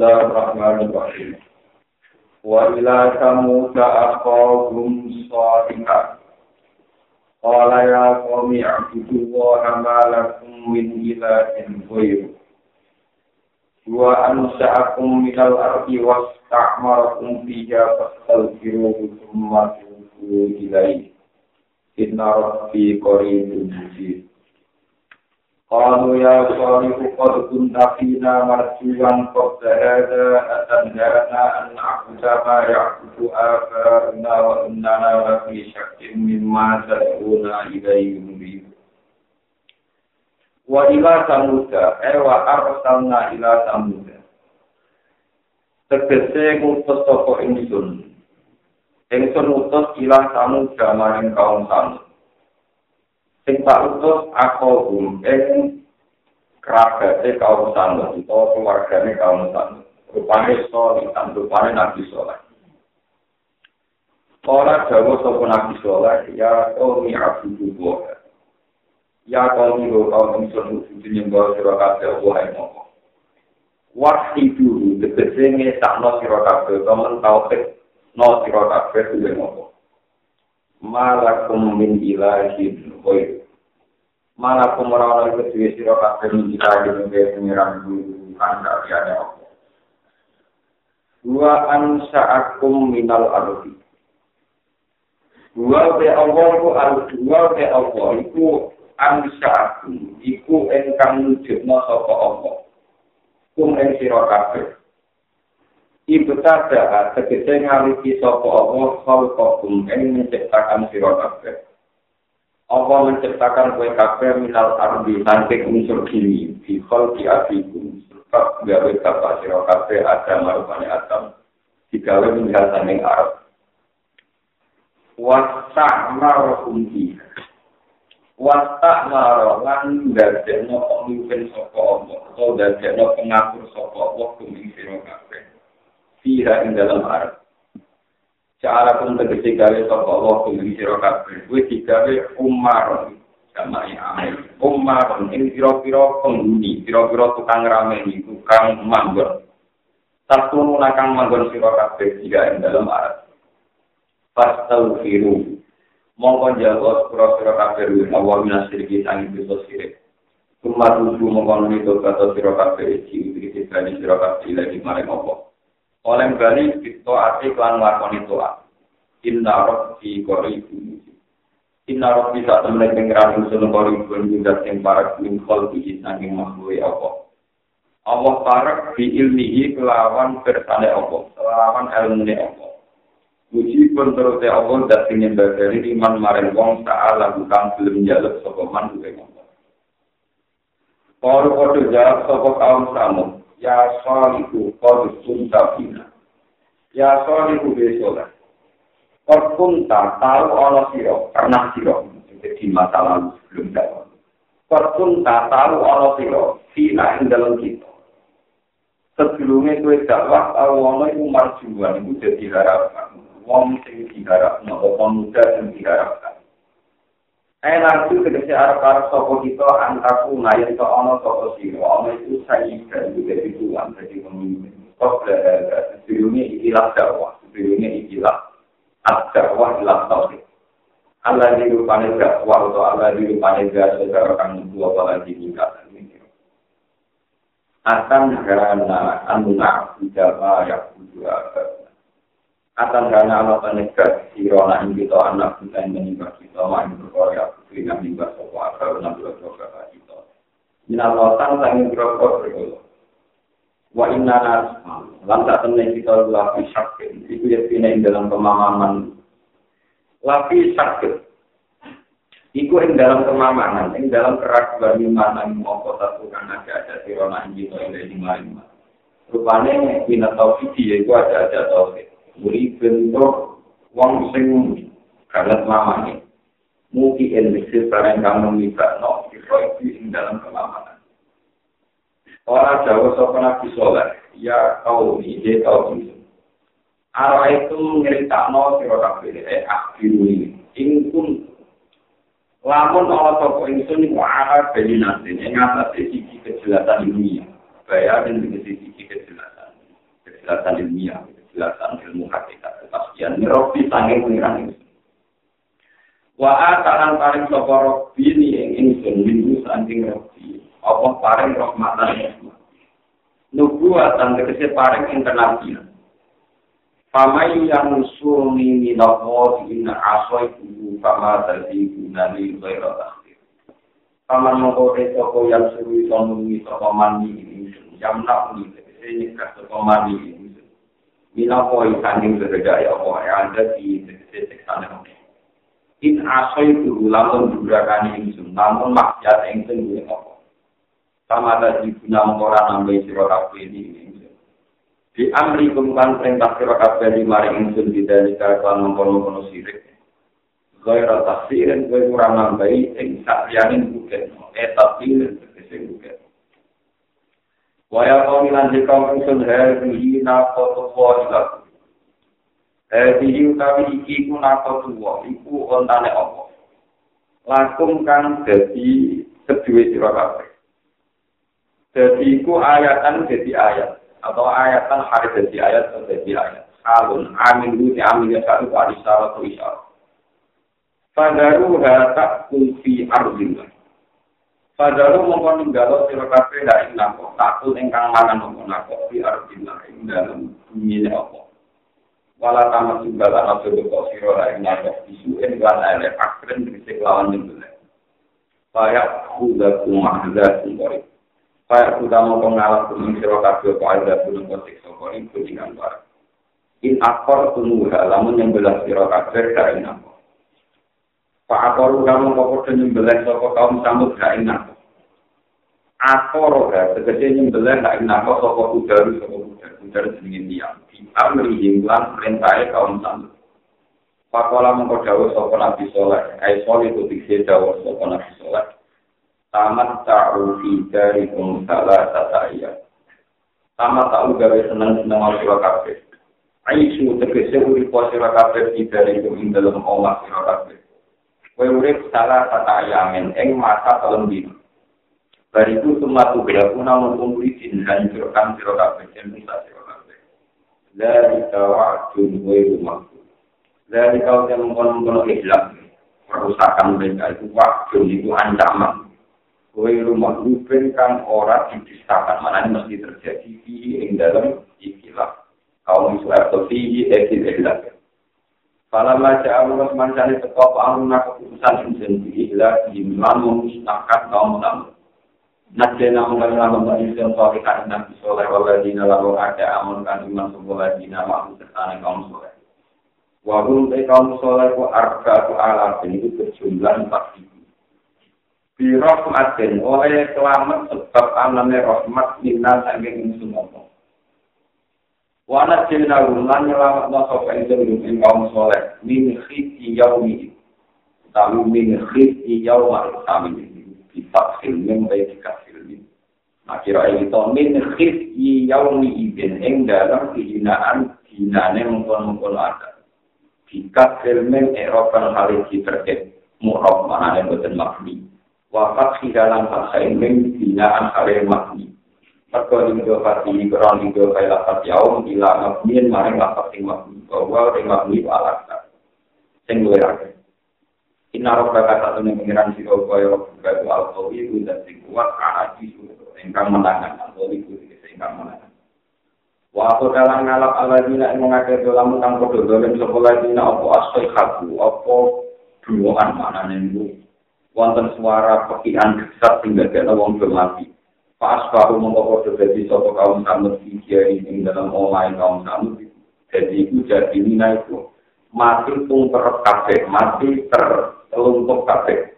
Bismillahirrahmanirrahim. Wa ila samuda aqawum sadiqa. Qala ya qawmi a'budu wa amalakum min ilahin ghayru. Wa ansa'akum minal ardi wa sta'marakum fiha fastaghfiruhu thumma tubu ilaihi. Inna rabbi qaribun mujib. قالوا يا صالح قد كنت فينا مرجوا قبل هذا أتنهانا أن نعبد ما يعبد آباؤنا وإننا لفي شك مما تدعونا إليه مريب وإلى ثمود أي وأرسلنا إلى ثمود tegese ngutus sapa ingsun ingsun utus ila samud maring kaum samud sing tak utus aku gum ing kerabate kaum samud utawa keluargane kaum samud rupane soli tan rupane nabi soleh. Ora jawa sapa nabi soleh ya abu buwa ya kaum iro kaum ingsun utus nyembah sira kabeh wae moko Waktu itu, tegese sakno sira kabeh kamen tauhid no sira kabeh duwe moko Malakum min ilahin khairu mana iku dhewe sira kabeh kita iki ngene pengiran guru kan kaliane apa. Wa ansa'akum minal ardi. Wa be Allah ku al-dua be Allah iku ansa'akum iku engkang nujudna sapa Allah. Kum ing sira kabeh. Ibtada tegese ngaliki sapa Allah khalqakum ing menciptakan sira kabeh Allah menciptakan kue kafe minal ardi saking unsur kini di khol di abikum sebab gawe bapak siro kafe ada marupane adam. Digawe meninggal saking Arab. Wasak marohum di wasak maro lan dadekno pemimpin sapa Allah atau dadekno pengatur sapa Allah kuming siro kafe Fira ing dalam Arab cara pun tegesi gawe sapa Allah kuwi sira kabeh. Kuwi digawe umar. Sama ya umar ing pira-pira penghuni pira-pira tukang rameni tukang manggon. Satu nakang manggon sira kabeh tiga ing dalam arat pas tau firu mongko jawab pira-pira kabeh wis awal minasir iki sang itu sirik. Kumar tuju mengkonon itu kata siro kafe, cium diri siro kafe lagi maring opo. Oleh bali kita ati klan lakoni toa inna rabbi qaribu inna rabbi saat temen pengiran usul qaribu juga sing parak min khalqi saking makhluk apa Allah. Parak bi ilmihi kelawan bersane apa kelawan ilmune apa Uji pun terus Allah dan ingin dari iman maring wong ta'ala bukan belum jaluk sopaman gue ngomong. Kalau kau jawab sopo kaum kamu, ya solihu qad kunta fina. Ya solihu be sholat qad kunta tahu ana sira pernah sira. Jadi masa lalu sebelum dakwah qad kunta tahu ana sira fina ing dalam kita. Sebelumnya kue dakwah tahu ana iku marjuan iku dadi harapan wong sing diharapno apa muda sing diharapkan Enak itu tegesi arah-arah sopo kita antaku ngayon ke ono sopo siro, ono itu saya dan juga di Tuhan, jadi pemimpin. Kok berada, sebelumnya ikilah dakwah, sebelumnya ikilah ad-dakwah ilah tauhid. Allah di rupanya dakwah atau Allah di rupanya gak saudara kang dua apalagi ini. Akan karena anuna ijabah yang berdua akan karena Allah penegas si rona ini kita anak kita yang menimba kita main berkorea putri yang menimba sopa akal enam belas dosa kita. Minalotan sangin berokok berkolo wa inna nasma lantak temen kita lapi sakit. Itu ya pina dalam pemahaman. Lapi sakit. Iku ing dalam kemamanan, ing dalam keraguan iman yang mau kota tukang ada ada si rona ini kita yang lima lima. Rupanya bina tauhid ya, itu ada ada tauhid. Muri bentuk wong sing kalah lamane. Mugi ilmisi sarang kamu minta no, kita ing dalam kelamanan. Orang Jawa sopan nabi soleh, ya kau ini, kau ini. Arah itu ngerita no, siro kabeh, eh, akhiru ini. Ingkun, lamun Allah toko ingsun, wa'ala beli nanti, yang atas sisi kejelasan dunia. Bayarin dengan sisi kejelasan. penjelasan ilmiah, penjelasan ilmu hakikat kepastian. Ini rofi sanging pengiran ini. Wa atalan paring sapa rofi ini yang ingsun minggu sanging rofi. Apa paring rahmatan rahmat. Nubuatan tegese paring internasional. Pamai yang musuni minako inna asoi kubu kama tadi gunani khaira takhir. Paman mengkode toko yang suruh itu menungi toko mandi ini. Yang nak ini, tegese nyekah toko mandi Minako ikan yang berbeda ya Allah, yang ada di tegese teksana In asoi kubu lamun durakan ini, namun maksiat yang sendiri Allah. Sama tadi guna mengkoran nambai sirah ini. Di amri kumkan perintah sira kabeh di mari ingsun didali kan mengkono-kono sirik. Gaira tafsirin kowe ora nambahi ing sakliyane buket. Eh tafsir tegese buket. Waya kau milan di kau ingsun hadi na foto wajib. Hadi utawi iki ku na foto iku ontane apa. Lakum dadi kedue sira kabeh. Dadi iku ayatan dadi ayat. atau ayatan hari jadi ayat atau jadi ayat. Alun amin bu di amin ya satu kali syarat atau isyarat. Fadaru tak kulfi arzillah. Fadaru mongkon ninggalo sira kabeh dak ing nako, takut ingkang mangan mongkon nako fi arzillah ing dalem bumi apa. Wala tamat juga lan aja kok sira ra ing nako disuen lan ele akren dhisik lawan nyembelih. Kayak kudaku mahzatun korek. Kaya kita mau pengalas kuning siro kabel kok ada gunung kotik sokori kuningan barang. In akor tungguha, lamun yang belas siro kabel dari namo. Pak akor kamu kok kudu nyembelah soko kaum samud gak enak. Ga tegese nyembelah gak enak kok soko udaru soko udaru udaru sedingin diam. Di amri hinglan perintahnya kaum samud. Pakola mengkodawa soko nabi soleh, kai soli kutik dawa soko nabi soleh. tamat ta'u dari salah tata iya. Tamat ta'u gawe senang senang al sura kafe. Aisu tegese urip po sura kafe di dari kum dalam omah sura kafe. Kue urip salah tata ayamen eng masa telung dino. Bariku semua tuh berguna untuk izin hancurkan sura kafe dan bisa sura kafe. Dari kawajun kue rumah. Dari kau yang mengkonon-konon ikhlas. Perusakan mereka itu waktu itu ancaman. Kue rumah rubin kang ora dipistakan mana ini mesti terjadi di ing dalam ikilah kaum Israel atau di ekil ilah. Kalau baca Allah mencari tekop aluna keputusan insen di ilah di memusnahkan kaum tamu. Najena mengenal lomba insen soal ikan nabi soleh waladina lalu ada amun kan iman sebuah dina mahu serta kaum soleh. Wahum kaum soleh ku arba ku alat itu berjumlah empat ribu. birahmatin oleh selamat sebab anane rahmat minna saking ingsun apa wana jina lan nyelamat sapa ingsun ing kaum saleh min khiti yaumi tamu min khiti yauma tamu kita filmen baik kita filmen akhirnya itu min khiti yaumi ibn ing dalam kehinaan dinane mengkon-mengkon ada jika filmen eropan hal itu terkait murah mana yang betul makni wafat di dalam bahasa ini binaan kare makni. Mereka linggo hati kurang linggo kaya lapat yaum bila makniin maring lapat sing makni bahwa ring makni balakta. Sing gue. Inna roh kata satu nih pengiran si kaya kaya al-qawi itu dan sing kuat kaaji suruh engkang menangan al-qawi itu engkang menangan. Waktu dalam ngalap ala dina yang mengakai dalam tentang dalam sekolah dina apa asal kaku apa duaan mana nih wonten suara pekian gesat sehingga kena wong bermati. Pas baru mengkoko jadi sopo kaum samud fikir ini dalam online kaum samud jadi itu jadi mina itu mati tung terkafe mati terlumpuh kafe.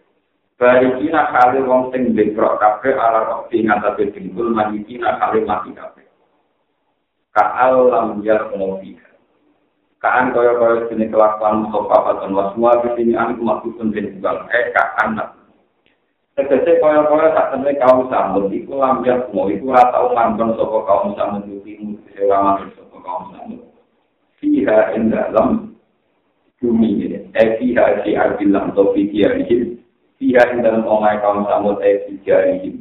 Bari kina kali wong sing dekrok kafe ala rokti ngatasi dengkul mati kina kali mati kafe. Kaal lam jar ngomong kaan kaya kaya sini kelakuan sopa patan was semua di sini anu maksud penting juga eh kaan nak. Tegese kaya kaya tak temui kaum sambut iku lambiak mau iku ora tau ngambon saka kaum sambut iki sewangan saka kaum sambut fiha ing dalam bumi ini eh fiha si arbilam to fiha ini ing dalam omai kaum sambut eh fiha ini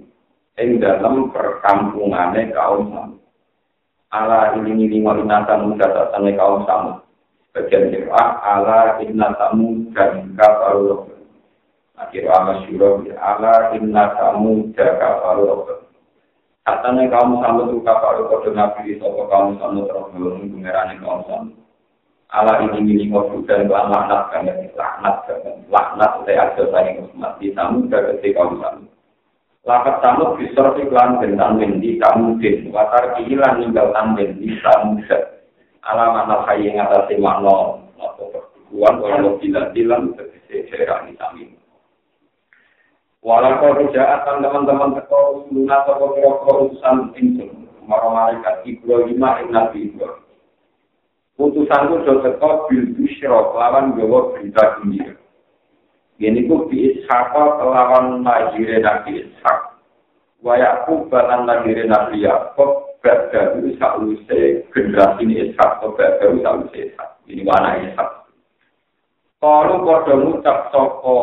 ing dalam perkampungane kaum sambut ala ini ini walina tamu datatan kaum samu bagian kira ala inna tamu dan kafaru akhir ama syuro ala inna tamu dan kafaru katanya kaum samu tu kafaru kode nabi sopo kaum samu terus belum pengerane kaum samu ala ini ini ngobrol dan laknat kan laknat laknat saya ada saya mati tamu dan ketika samu Lakat tamu bisa iklan bentang bendi kamu din. Watar kihilan ninggal tamben di kamu Alamat nafai yang atas makna atau perbukuan walau tidak bilang terkese cerah di samping. Walau kau akan teman-teman teko luna toko kira utusan insun. Maro malaikat Ibrahim ing Nabi Ibrahim. Utusan itu sudah teko bil busyro lawan gawa berita gembira. Ini ku bi ishaq kelawan lahire nabi ishaq. Wayaku balan lahire nabi Yakob berdaru sausé generasi ini ishaq atau berdaru sausé ishaq. Ini mana ishaq. Kalau pada ngucap soko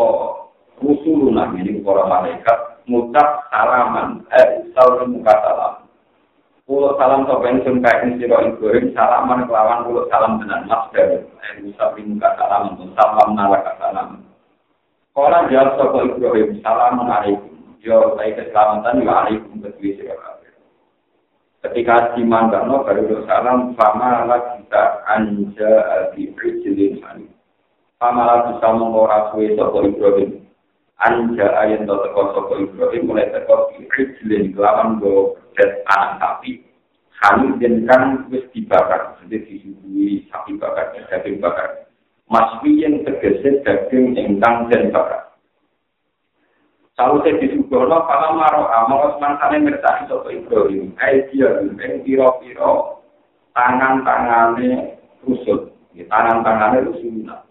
rusuluna ini para malaikat ngucap salaman eh salam muka salam. Pulau salam sopan sun kain siro ibrahim salaman kelawan pulau salam dengan mas dari eh muka salam untuk salam nalaka salam. Orang jawab sopo Ibrahim, Assalamualaikum. Yo, saya keselamatan, yo alaikum kedua sira Ketika dimandangno baru salam, fama la kita anja di prijilin hani. Fama la bisa mengora suwe Ibrahim. Anja ayen to teko sopo Ibrahim, mulai teko di prijilin kelawan go bet anak sapi. Hani dan kan wis dibakar, jadi disuguhi sapi bakar, daging bakar. maswi yang tegese daging ingkang den bakar. Kalau saya disugono, kalau maro amal semangsane mertani sopo Ibrahim, ai dia ing piro-piro tangan-tangane rusut, tangan-tangane rusuna.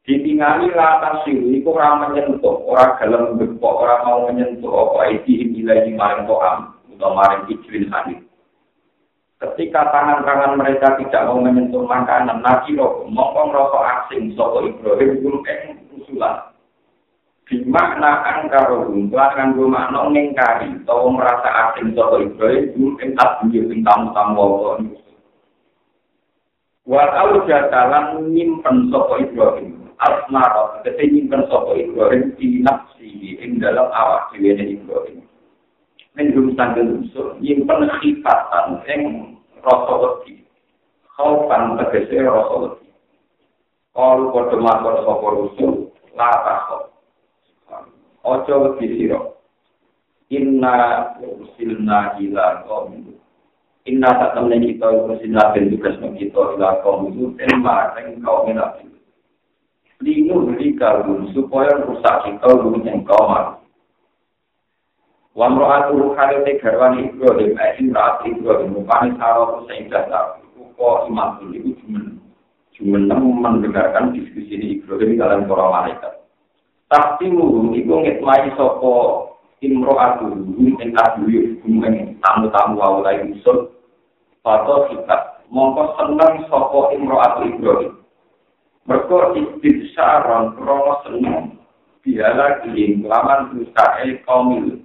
Ditingali latar siru, itu orang menyentuh, orang dalam bepok, orang mau menyentuh, apa itu ini maring to'am, atau maring ijlin hadis. Ketika tangan-tangan mereka tidak mau menyentuh makanan, nabi roh, mongkong rokok asing, soko Ibrahim, guru eng usulan. Di makna angkaro belakang gue makna ngengkari, atau merasa asing soko Ibrahim, guru eng bunyi, eng tamu-tamu Allah. Walau jadalan nyimpen soko Ibrahim, asmaro, ketika nyimpen soko Ibrahim, di nafsi, ing dalam awak diwene Ibrahim. Mendung tanggal usul, nyimpen khifatan, ing rasa wedi. Khaufan tegese rasa wedi. Kalu padha makon sapa rusul, la takho. Ojo wedi sira. Inna usilna ila. Inna tak temen kita usilna ben tugas kita ila qaum itu ten mareng kaum. Linu beri kalun supaya rusak kita lu yang kaum Wa mra'atu khalate garwani Ibrahim ai imra'at Ibrahim rupane saro sing dasar kok iman itu cuma cuma mendengarkan diskusi ini Ibrahim dalam para malaikat. Tapi mu itu ngitmai sopo imro'atu ing kaduyuk ing tamu-tamu awalai usul Pato kita mongko seneng sopo imro'atu Ibrahim. Mereka istidsaron krono seneng bihala kiing laman usahe kaum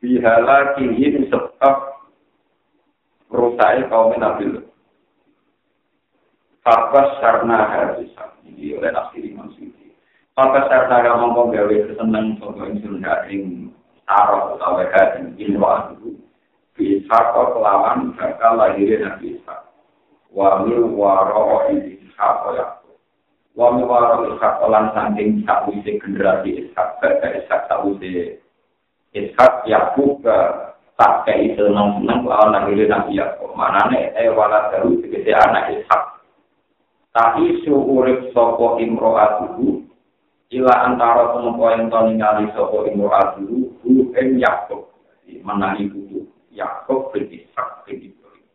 bihala kihim sebab rusai kaum Nabi Fakas sarna hadisah ini oleh nafsi Imam Syuuti. Fakas sarna ngomong gawe keseneng sopo insun haring taruh utawa hadin ilwa itu bisa kau kelawan bakal lahirnya Nabi Isa. Wa mil waro Ishak ya. Wa waro Ishak lan saking sakwise generasi Ishak, baga Ishak sakwise Ishak Yakub tak kayak itu senang senang lawan nabi nabi Yakub. Mana nih eh wala baru segede anak Ishak. Tapi suurip sopo imro'atuhu ila antara tempo yang tau ningali sopo imro'atuhu hu em Yakub. Mana ibu Yakub bin Ishak bin Ibrahim.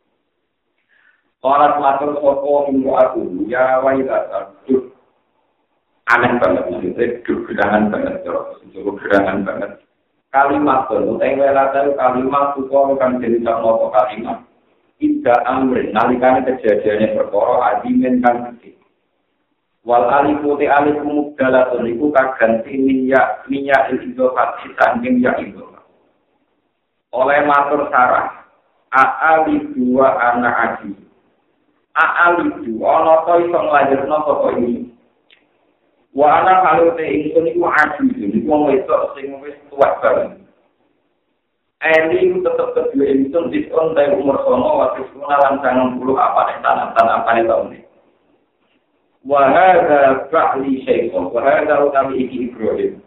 Kalau matur sopo imro'atuhu ya duh aneh banget maksudnya gerangan banget terus gerangan banget kalimat itu, tapi welatan kalimat itu kan jadi tak mau kalimat. Tidak amrin, nalikane kejadiannya perkara adimin kan gede. Wal alifu te alifu mubdalatun iku kaganti minyak minyak itu hati sangking ya itu. Oleh matur sarah, aali dua anak aji aali dua ana to iso nglahirno sapa ini wa ana kalau te ingsun iku aji iki wong wedok sing wis tuwa banget Eli tetap kedua di tahun umur sono waktu sekolah lancangan bulu apa nih tanah tanah apa nih tahun ini. Wahada ba'li syaitan, wahada utami iki Ibrahim.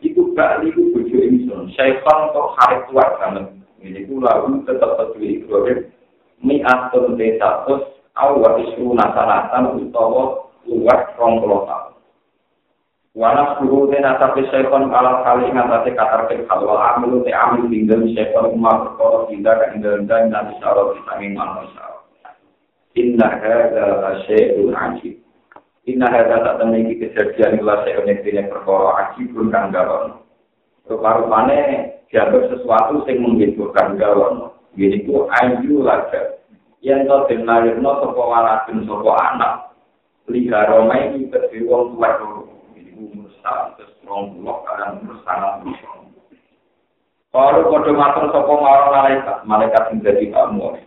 Iku ba'li iku bojo ingsun, syaitan kok hari tua banget. Ini ku lalu tetap kedua Ibrahim. Mi atun de status, awal isu nasanatan utawa tahun. Wana suruh dan atas syaitan kalau kali ngatasi kata ke kalau amil te amil tinggal syaitan umar perkara tidak kan tinggal dan nanti syarat kita memang masalah. Inna hada syai'un ajib. Inna hada tak temui kejadian ilah syai'un yang tidak perkara ajib pun kan galon. Rupa-rupanya dianggap sesuatu yang menghiburkan galon. Jadi itu ayu laga. Yang tau denlarirno sopo waladun sopo anak. Liha romai ini berdiwong tuwek seratus rong puluh kadang sangat puluh. Kalau kode matur sopo marah malaikat, malaikat jadi kamu.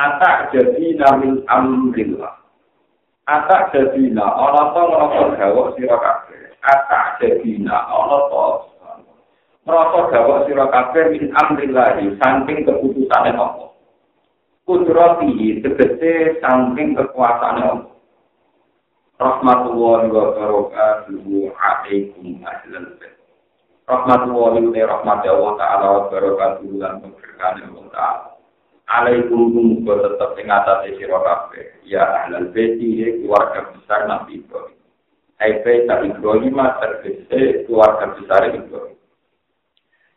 Atak jadi nabil amrillah. Atak jadi na, Allah to merasa gawak sira kabeh. Atak jadi na, Allah to merasa gawak sira kabeh min amrillah, saking keputusan Allah. Kudrati tegese saking kekuasaan Allah. Rahmatullahi wa barakatuhu alaikum ahlal bait. Rahmatullahi wa rahmati Allah taala wa barakatuhu lan berkahan Allah taala. Alaikum muga tetep ing atase sira kabeh ya ahlal bait iki keluarga besar Nabi Ibrahim. Hai bait Nabi Ibrahim terkese keluarga besar Ibrahim.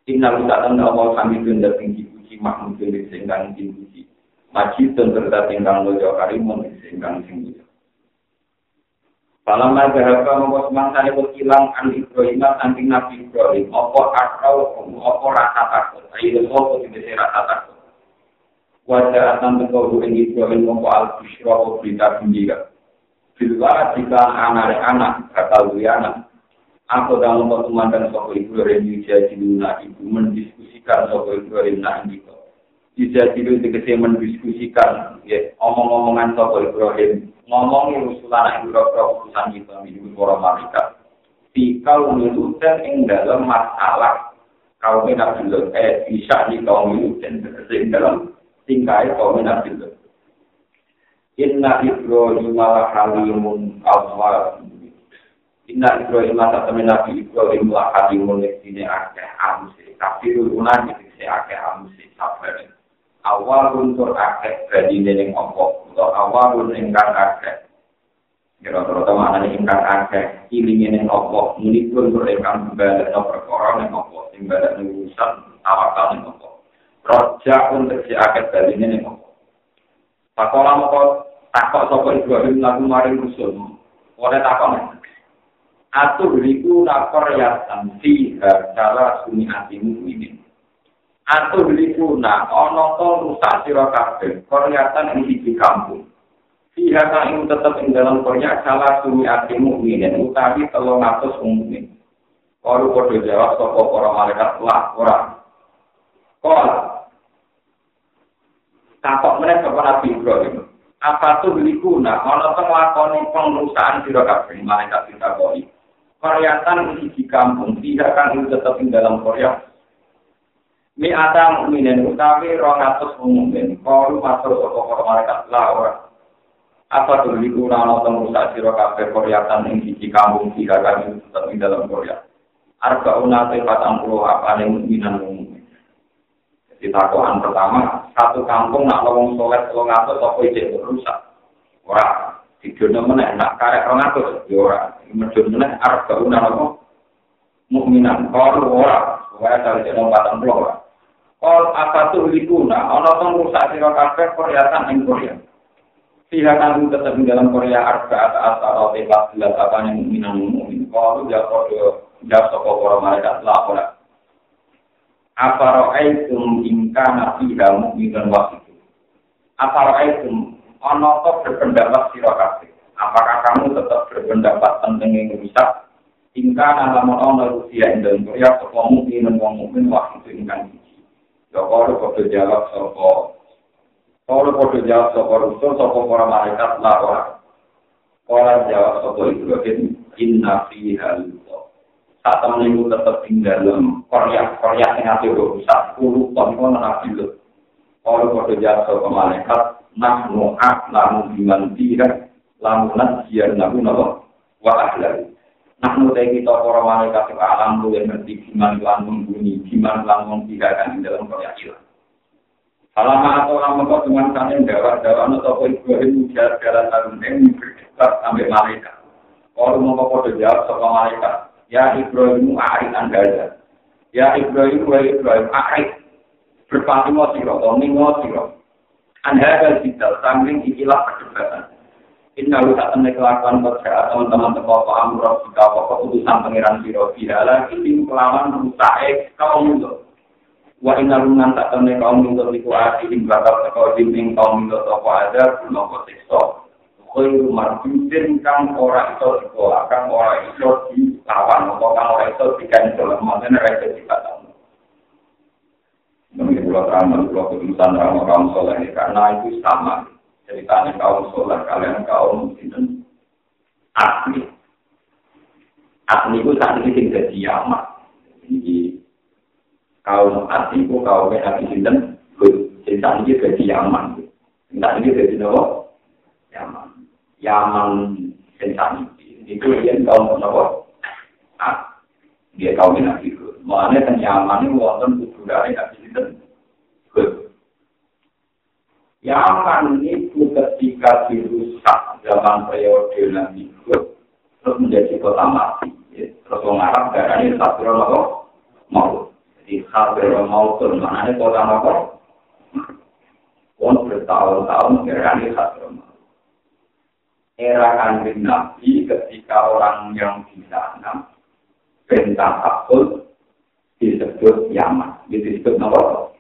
Inna lillahi wa inna ilaihi raji'un tinggi puji makmum sing kang tinggi. Majid dan terdapat tinggal mulya karimun sing kang tinggi. Falamma dhahaba mongko semangsa iku ilang an Ibrahim saking Nabi Ibrahim. Apa akal apa rasa takut? Ayo apa sing rasa takut? Wajah akan tengkau ing Ibrahim mongko al busyra berita gembira? Bila jika anak-anak bakal anak Aku dalam pertemuan sopo Ibrahim Yuja Jiluna ibu mendiskusikan sopo Ibrahim nah ini Yuja Jiluna tegesi mendiskusikan ya, omong-omongan sopo Ibrahim ngomongi usulan yang berapa urusan kita minum para malaikat. Jika dan ing dalam masalah kaum Nabi Lut, eh bisa di kaum dan ing dalam tingkai kaum Nabi Lut. Inna Ibrahim ala halimun awal. Inna Ibrahim ala temen Nabi Ibrahim ala halimun sini akeh amusi. Kafirul unan sini akeh amusi sabar. Awal untuk akeh badine ning opo atau awalun ingkang akeh. Kira-kira mana ingkang akeh, ilingi ning opo, munipun berekam balik no perkara ning opo, sing balik urusan tawakal ning opo. Roja untuk si akeh baline ning opo. Pakola moko takok sapa Ibrahim lagu maring rusul. Ora takok nek. Atuh riku nakor ya tansi salah suni atimu ini. Atau beli kuna ono to rusak sira kabeh koryatan ing di kampung Iya kan itu tetap ing dalam korea salah sumi ati mukminin utawi telung atus mukmin. Kalau kode jawab sopo para malaikat lah orang. Kol. Takok meneh sapa Nabi Ibrahim. Apa tuh beli kuna? Ono to nglakoni pengrusakan sira kabeh malaikat ditakoki. Koryatan ing di kampung tidak kan tetap ing dalam korea Mi ata mukminin utawi rong atus mukmin, kalu matur sapa para malaikat la ora. Apa tuh iku ora ana temu sak sira kabeh koryatan ing siji kampung tiga kali tetep ing dalam Korea. Arba unate patang puluh apa ning mukminan mukmin. Jadi takokan pertama, satu kampung nak wong soleh telung atus apa ijek rusak. Ora, dijono meneh nak karek rong atus ya ora. Medun meneh arba unate mukminan. Kalau ora, ora cari jeneng patang puluh ora. Kol apa tuh likuna, ono tong rusak sira kabeh Korea ing Korea. Siha kang tetep dalam Korea arba atau asal roti pas jelas apa yang minang mukmin. Kalau dia kode jawab sapa para malaikat lapor. Apa ra'aitum ingka nafiha mukminan wasitu. Apa ra'aitum ono to berpendapat sira kabeh. Apakah kamu tetap berpendapat tentang yang rusak? Ingka nama ono rusia ing dalam Korea sapa mukmin wong mukmin wasitu ingkang Sokor kode jawab soko. Kalau kode jawab soko rusul soko para malaikat lawa. Kalau jawab soko Ibrahim inna fi halito. Saat temen itu tetap tinggal dalam koryak koryak yang hati rusak puluh ton itu nabi lo. Kalau kode jawab soko malaikat nah nuak lamu biman tidak lamu nasiyan nabu nabu wa ahlari. Nah, mulai kita para malaikat ke alam yang ngerti gimana lan membunyi, gimana lan di dalam peryakinan. Selama atau lama kau dengan dakwah-dakwah atau kau Ibrahim ujar jalan berdebat sampai malaikat. Kalau mau kau jawab sama malaikat, ya Ibrahim arik anda. Ya Ibrahim, wa Ibrahim arik berpati mau siro, atau ningo siro. Anda ada di dalam samping ikilah perdebatan. Inna lu tak temen kelakuan berkata teman-teman teko apa amro jika apa keputusan pangeran siro bihala ini kelawan rusak kaum itu. Wa inna lu tak temen kaum itu iku ati ing bakal teko dinding kaum itu apa ada guna siksa. Koi marjudin kang ora iso dikola kang ora iso dilawan apa kang ora iso dikancel maksudnya ora iso. Mungkin kalau terang, kalau keputusan terang kaum soleh karena itu sama. Ceritanya kaum sholat kalian kaum muslim asli asli itu saat ini tinggal di jadi kaum asli itu kaum yang sinten? Jadi saat ini di Yaman. Saat ini di Nawa saat ini. Itu dia kaum Nawa ah dia kaum yang nabi Makanya kan Yaman ini wonten budaya nabi sinten? Yaman itu ketika dirusak zaman periode Nabi terus menjadi kota mati. Ya. Terus orang Arab darah ini Sabro Nopo mau. Jadi Sabro mau itu mana kota Nopo? Pun bertahun-tahun darah ini mau. Era kanjeng Nabi ketika orang yang di sana bentang takut disebut Yaman. Itu disebut Nopo?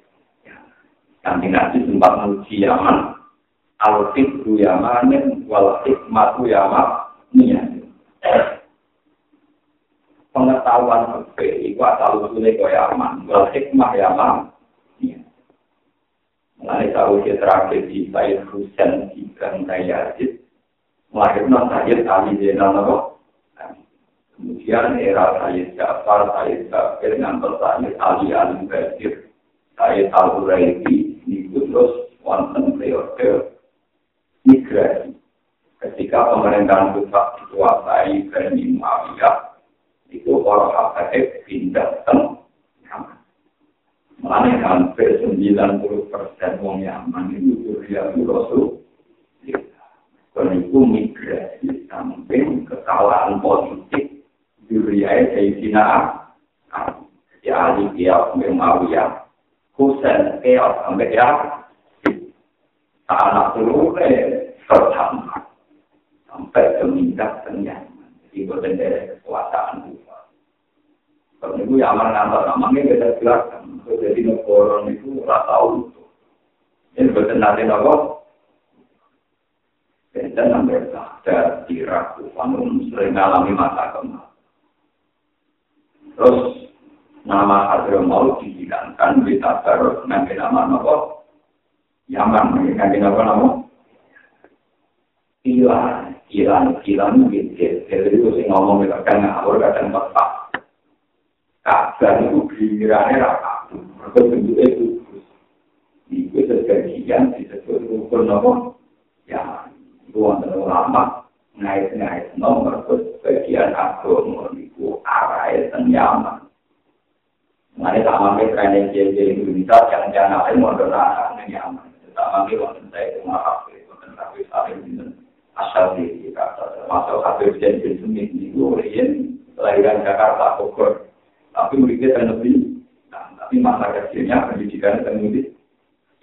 Kanjeng Nabi sempat menguji Yaman, al-fikru Yamanin, wal-hikmatu Yamanin. Pengetahuan fikih itu asal usulnya ke Yaman, wal-hikmah Yaman. Mulai tahu terakhir di Said Hussein di Bangkai Yazid, melahirkan Sayyid Ali Zainal Nabi. Kemudian era Sayyid Jafar, Sayyid Jafir, ngantar Sayyid Ali Al-Basir, Sayyid Al-Huraidi, itu terus wonten periode migrasi. Ketika pemerintahan pusat dikuasai Bani Muawiyah, itu orang Habaib pindah ke Yaman. Mulanya hampir 90 persen wong Yaman itu Suriah Rasul. Dan itu migrasi samping kesalahan politik Suriah Sayyidina Jadi ahli dia Muawiyah Husain keok sampai ya anak turune pertama sampai kemindak kenyang jadi bukan kekuasaan itu kalau ibu yang aman ngantar namanya kita jelaskan. Jadi negara itu rata tahu ini bukan nanti nopo dan sampai sadar diraku kamu sering mengalami masa kemal terus nama Hadro mau dihilangkan di tabar nanti nama nopo Yaman nanti nama nopo hilang hilang hilang gitu jadi itu sih ngomong kita kan ngawur kadang bapak kabar itu gilirannya raka mereka bentuknya kudus itu sebagian disebut rukun nopo ya itu wonten ulama ngait-ngait nomor bagian agama itu arah dan nyaman Mari tak mampir kaya jadi Indonesia, jangan-jangan ada modal anak ini aman. Tak mampir wonten saya rumah kafe, wonten kafe saling dengan asal di Jakarta. Termasuk kafe jadi sumit di Gorian, kelahiran Jakarta, Bogor. Tapi muridnya kan lebih, nah, tapi masa kecilnya pendidikan kan lebih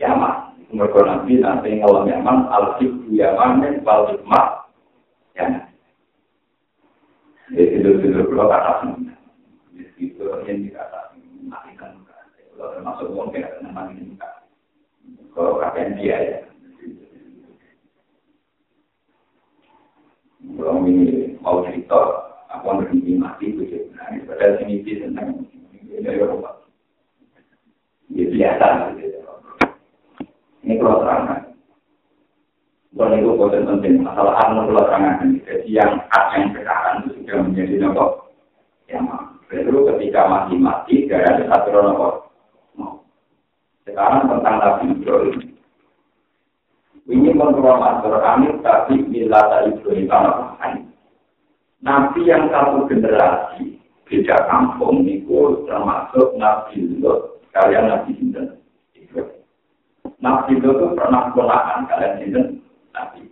Yaman. Mereka nanti nanti ngalam Yaman, al-Sib Yaman, dan Bal-Hikmah. Ya. Jadi itu-itu kalau kata itu yang dikata termasuk uang kita nama ini kalau kakek dia ya belum ini mau cerita aku berhenti mati itu sih nah padahal sini sih tentang dari Eropa Ya biasa. Ini kalau terangkan. Bukan itu konten penting. Masalah anu kalau terangkan. Jadi yang hak yang sekarang itu sudah menjadi nopo. Yang baru ketika masih mati, gak ada satu nopo. Sekarang tentang Nabi Ibrahim. Ini master kami, tapi bila tadi Ibrahim Nabi yang satu generasi, beda kampung, itu termasuk Nabi Lot, kalian Nabi Sinten. Nabi Lot itu pernah kelahan kalian Sinten, Nabi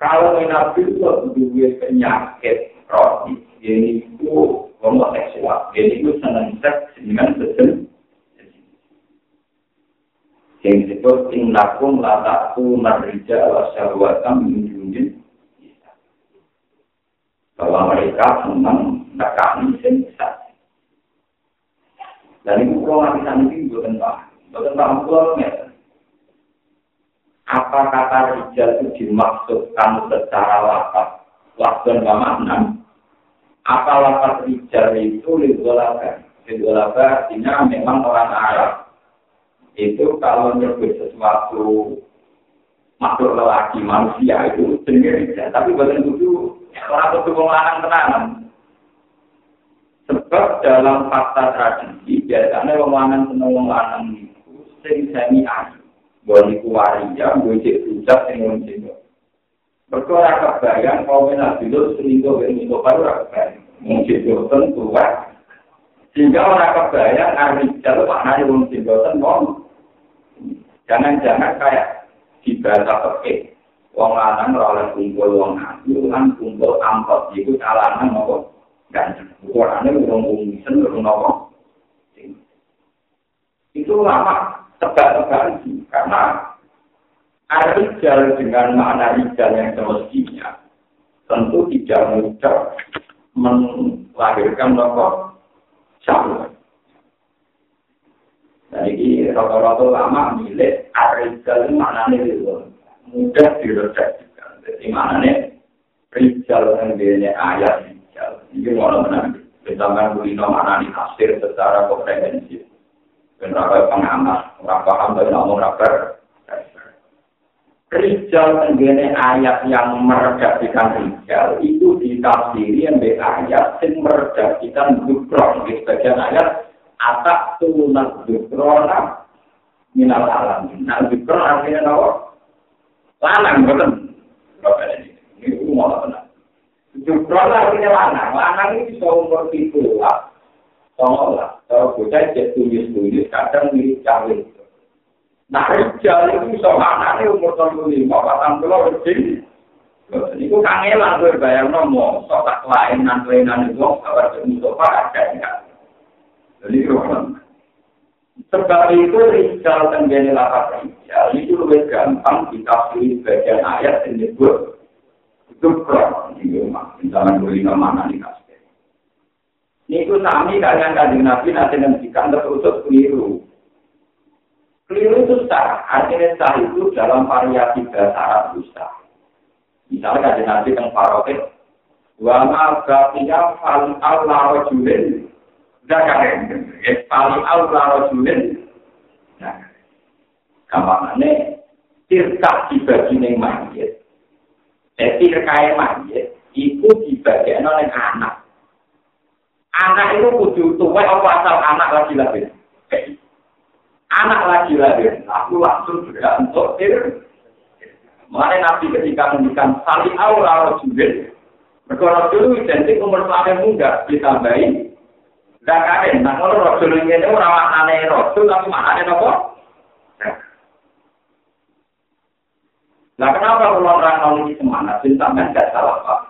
Kalau Nabi Lot dua penyakit roti, ini itu homoseksual, ini itu senang seks dengan sejen. Yang disebut innakum la ta'tu marrija wa syahwatam min bahwa mereka memang nekani sing. Dan itu kalau nanti nanti bukan pak, bukan pak pulau Apa kata rijal itu dimaksudkan secara lapas, waktu dan makna? Apa lapas rijal itu lidolaga? Lidolaga artinya memang orang Arab itu kalau nyebut sesuatu makhluk lelaki manusia itu sendiri ya. tapi bukan itu orang itu lanang tenanan sebab dalam fakta tradisi biasanya lanang seneng lanang itu sing semi ayu. Boleh iku waria boleh sing wong cek Berkora kebayang kau benar itu selingkuh dengan itu baru kebayang. Mungkin itu tentu sehingga orang kebayang hari jalan maknanya mungkin itu tentu Jangan-jangan kayak di bahasa peke. Wong lanang oleh kumpul wong ayu kan kumpul angkot itu calanan nopo ganjeng. Ukurannya urung umisen urung nopo. Itu lama tebak-tebakan karena rijal dengan makna rijal yang semestinya tentu tidak mudah melahirkan nopo syahwat. Jadi rata-rata lama milik Arijal mana nih itu mudah diredaksikan. Jadi mana nih Rijal yang dia ayat Rijal. Ini mau menang. Misalkan kulino mana nih tafsir secara komprehensif. Kenapa pengamat, orang paham tapi ngomong rapper. Rijal tenggene ayat yang meredaksikan Rijal itu ditafsiri yang ayat yang meredaksikan Bukron. Di sebagian ayat atak tunak dukrona minal alam. Nah, dukron artinya apa? Lanang, betul. Ini umum apa? Dukron artinya lanang. Lanang ini bisa umur itu lah. Tolong lah. Kalau bocah cek tulis-tulis, kadang mirip cawe. Nah, rijal itu bisa lanangnya umur tahun lima, patang pulau lebih. Ini kangelan gue bayar nomor, sotak lain, nanti-nanti, kabar Mustafa ada enggak? Jadi Sebab itu rizal tenggene lapat rizal itu lebih gampang ditafsiri bagian ayat yang disebut itu kurang di rumah. Misalnya nama mana nih kasih. Ini itu sami kalian kajian nabi nanti nantikan terus keliru. Keliru itu sah. Artinya sah itu dalam variasi bahasa Arab itu sah. Misalnya kajian nabi yang paroket. Wa ma baqiya fal Allah rajulin Zakarin, ya, paling awal rojulin. Nah, gampangnya, tirkah dibagi neng mayit. Jadi terkait mayit, itu dibagi oleh anak. Anak itu kudu tua apa asal anak lagi lahir. Anak lagi lahir, aku langsung juga untuk tir. Mengenai nabi ketika mendikan sali awal rojulin, Mereka dulu identik umur paling muda ditambahin Zakarin, nah kalau rasul ini itu orang aneh rasul, tapi ada nopo? Nah kenapa kalau orang ini semangat, sampai tidak salah pak?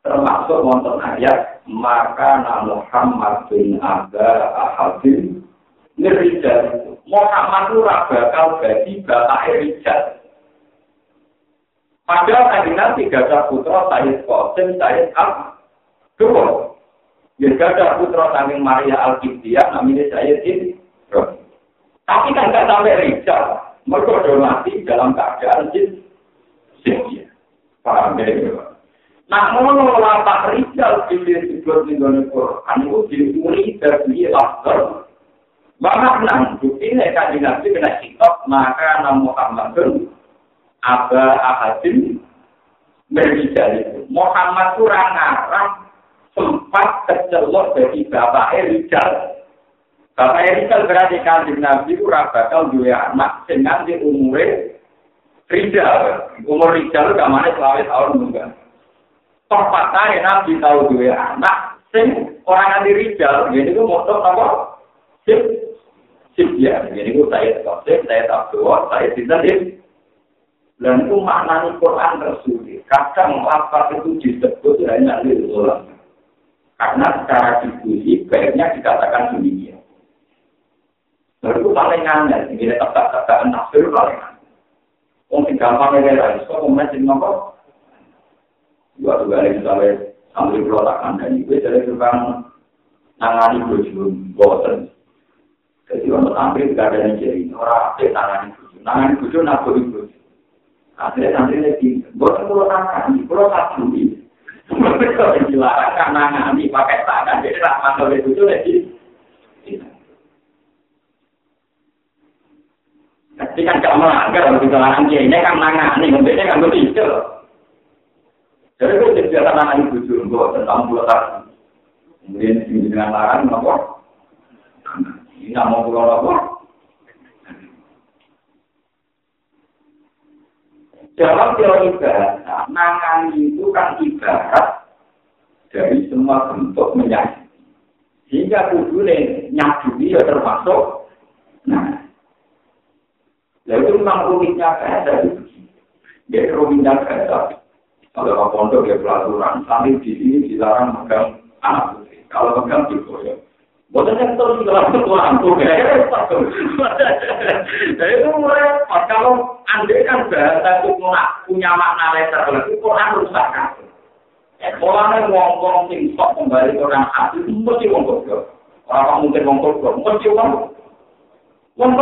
Termasuk wonten ayat maka Muhammad bin Aga Ahadin Nirijal Muhammad itu. Bakal bagi bapak Rijal. Padahal tadi nanti gajah putra Sayyid Qasim, Sayyid Abdul Ya ada putra saking Maria Al-Qibtiyah namanya saya ini. Tapi kan nggak sampai Rijal. Mereka sudah mati dalam keadaan jin. Jin. Paham ya? Nah, mau lapak Rijal pilih disebut di dalam Quran itu diuri dari lafaz Bahkan nang bukti kanjeng Nabi kena kitab maka nama Muhammadun aba ahadin berijal Muhammad kurang ngarang sempat kecelok dari bapak Rijal. Bapak Rijal berarti kanjeng Nabi kurang bakal dua anak dengan di umure Rijal. Umur Rijal gak mana selama tahun enggak. Tempat Nabi tahu dua anak sing orang nanti Rijal. Jadi itu motor apa? Sing ya, jadi itu saya tafsir, saya tafsir, saya tidak Dan itu maknanya Quran tersulit. Kadang lapar itu disebut hanya lirulah. Karena secara diskusi baiknya dikatakan demikian. Lalu paling aneh, ini tetap-tetap nafsir paling aneh. Wong sing gampang lah, iso komen sing nopo. Dua dua kali misalnya sambil pulau kandani, gue jadi tukang nangani bojo boten. Jadi untuk tampil gak ada jadi orang apa itu, tangan itu nak beri itu. Akhirnya nanti lagi, buat pulau satu ini. Kalau dilarang kan nangani pakai tangan, jadi tak masuk itu lagi. Tapi kan gak melanggar kalau dilarang dia ini kan nangani, ngomongnya kan begitu. Jadi itu biasa nangani bujur, buat tentang pulau satu. Kemudian dengan larang, ngomong. Ini mau pulau apa? Dalam teori bahasa, nangan itu kan ibarat dari semua bentuk menyakiti. Sehingga kudu nyakiti ya termasuk. Nah, lalu memang rumitnya bahasa itu. Jadi rumitnya bahasa. Kalau pondok ya pelaturan, sambil di sini dilarang megang anak putri. Kalau megang digoyok. Boten yang terus dalam Quran tuh Jadi itu repot kalau anda kan bahasa itu punya makna letter itu Quran rusak kan. Mulanya ngomong sing sok kembali ke orang hati itu mesti wong goblok. Orang mungkin wong goblok, mesti wong wong.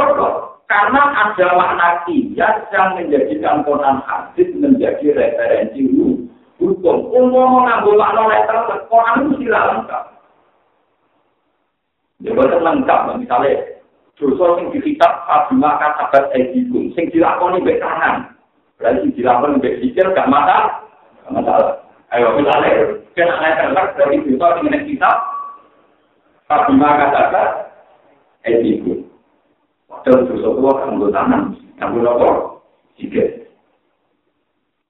Karena ada makna kias yang menjadikan Quran hadis menjadi referensi hukum. Umum mengambil makna letter Quran itu tidak. Ya boten lengkap, misalnya dosa sing dikitab abima sahabat edikum, sing dilakoni mbek tangan. Berarti sing dilakoni mbek sikil gak masalah. Gak masalah. Ayo misalnya kena letter dari dosa sing nek kitab abima sahabat edikum. Padahal dosa kuwi kan nggo tangan, nggo nopo? Sikil.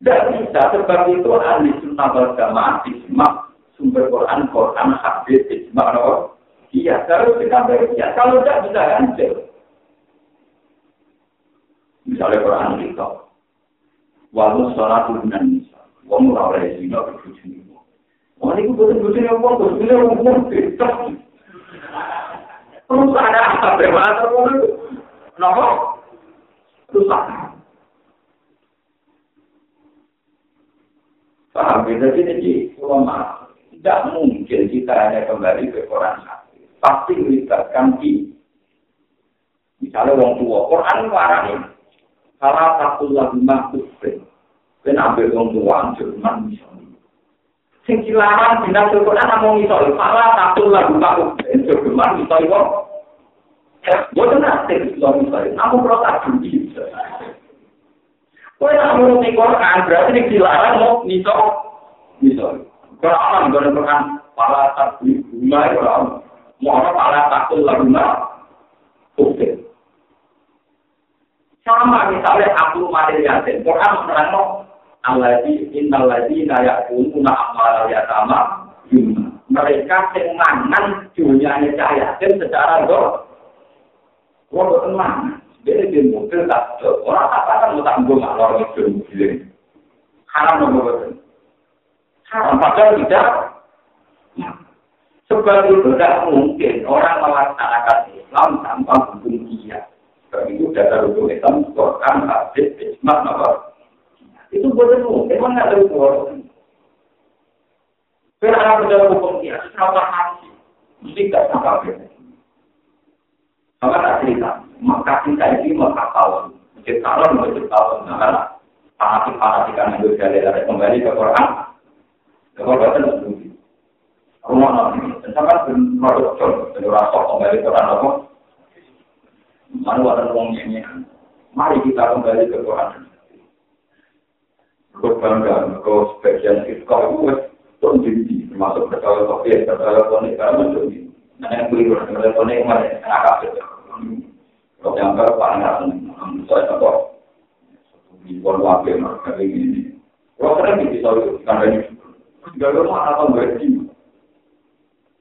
Dan bisa sebab itu ahli sunnah wal jamaah sumber Quran, Quran, hadis, ijma, nopo? Iya, kalau kita bekerja, kalau tidak bisa hancur. Misalnya Quran kita, walau sholat dengan nisa, wong ora oleh zina berbujuk Wong ini bukan bujuk yang wong, bujuk yang. Terus ada apa? Bagaimana terus? Kenapa? Terus apa? Paham? Jadi ini, ulama, tidak mungkin kita hanya kembali ke Quran pasti melibatkan di misalnya wong tua Quran ini salah satu lagu makhluk ben. Ambil wong tua Jerman misalnya. Sing dilarang dina Quran namung iso. Salah satu lagu makhluk Jerman misalnya wong. Boten nate iso misalnya. Namun kalau tak judi. Kowe nak nuruti Quran berarti nek dilarang mau niso niso. Kalau orang nggak Quran, pala tak bunga ya Muhammad ala takul laguna uktir. Sama misalnya aku mati yasin. Quran menerangkan Alladhi innal ladhina yakuluna amal yatama Mereka yang mangan dunyanya yatim secara doh. Wong tenang. Dia di mobil tak Orang apa kan mau tanggung lorong itu mobil Haram nomor Haram padahal tidak. Sebab itu tidak mungkin orang melaksanakan Islam tanpa hukum dia. Sebab itu dasar hukum Islam, Quran, Hadis, Ijma, apa? Itu boleh mungkin, memang ada hukum. Karena ada hukum dia, sama hati. Mesti tidak sama beda. Sama tak cerita, maka kita ini maka tahun. Masjid tahun, masjid tahun. Nah, fanatik-fanatikan itu dari kembali ke Quran. Ke Quran rumah nanti, sampai produk jol, jadi rasok kembali ke tanah apa? Mana ada uang nyanyi. Mari kita kembali ke Quran. Kau bangga, kau sebagian kau itu tuh jadi termasuk percaya kopi, percaya konek, karena itu Nah, yang beli percaya konek mana agak betul. Kau yang kau paling saya tahu. Di pon wakil kayak gini. Kau sering bisa itu karena ini. Gak ada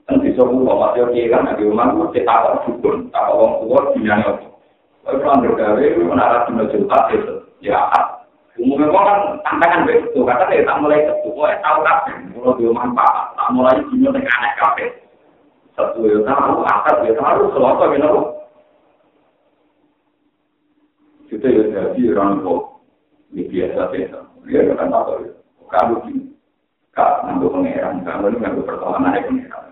Kan bisa buka masih oke kan, di rumah gue cetak dukun, tak orang tua dinanya. Kalau kan bergawe, menara cuma juta itu, ya. Umumnya kok kan tantangan begitu, kata saya tak mulai itu, kok tahu kan, kalau di rumah pak, tak mulai cuma dengan aneh kafe. Satu ya tahu, akar ya tahu, selama gitu. Kita ya jadi orang kok, ini biasa biasa, ya kan ya, kamu gini, kak, ngambil pengeran, kamu ini ngambil pertolongan pengeran.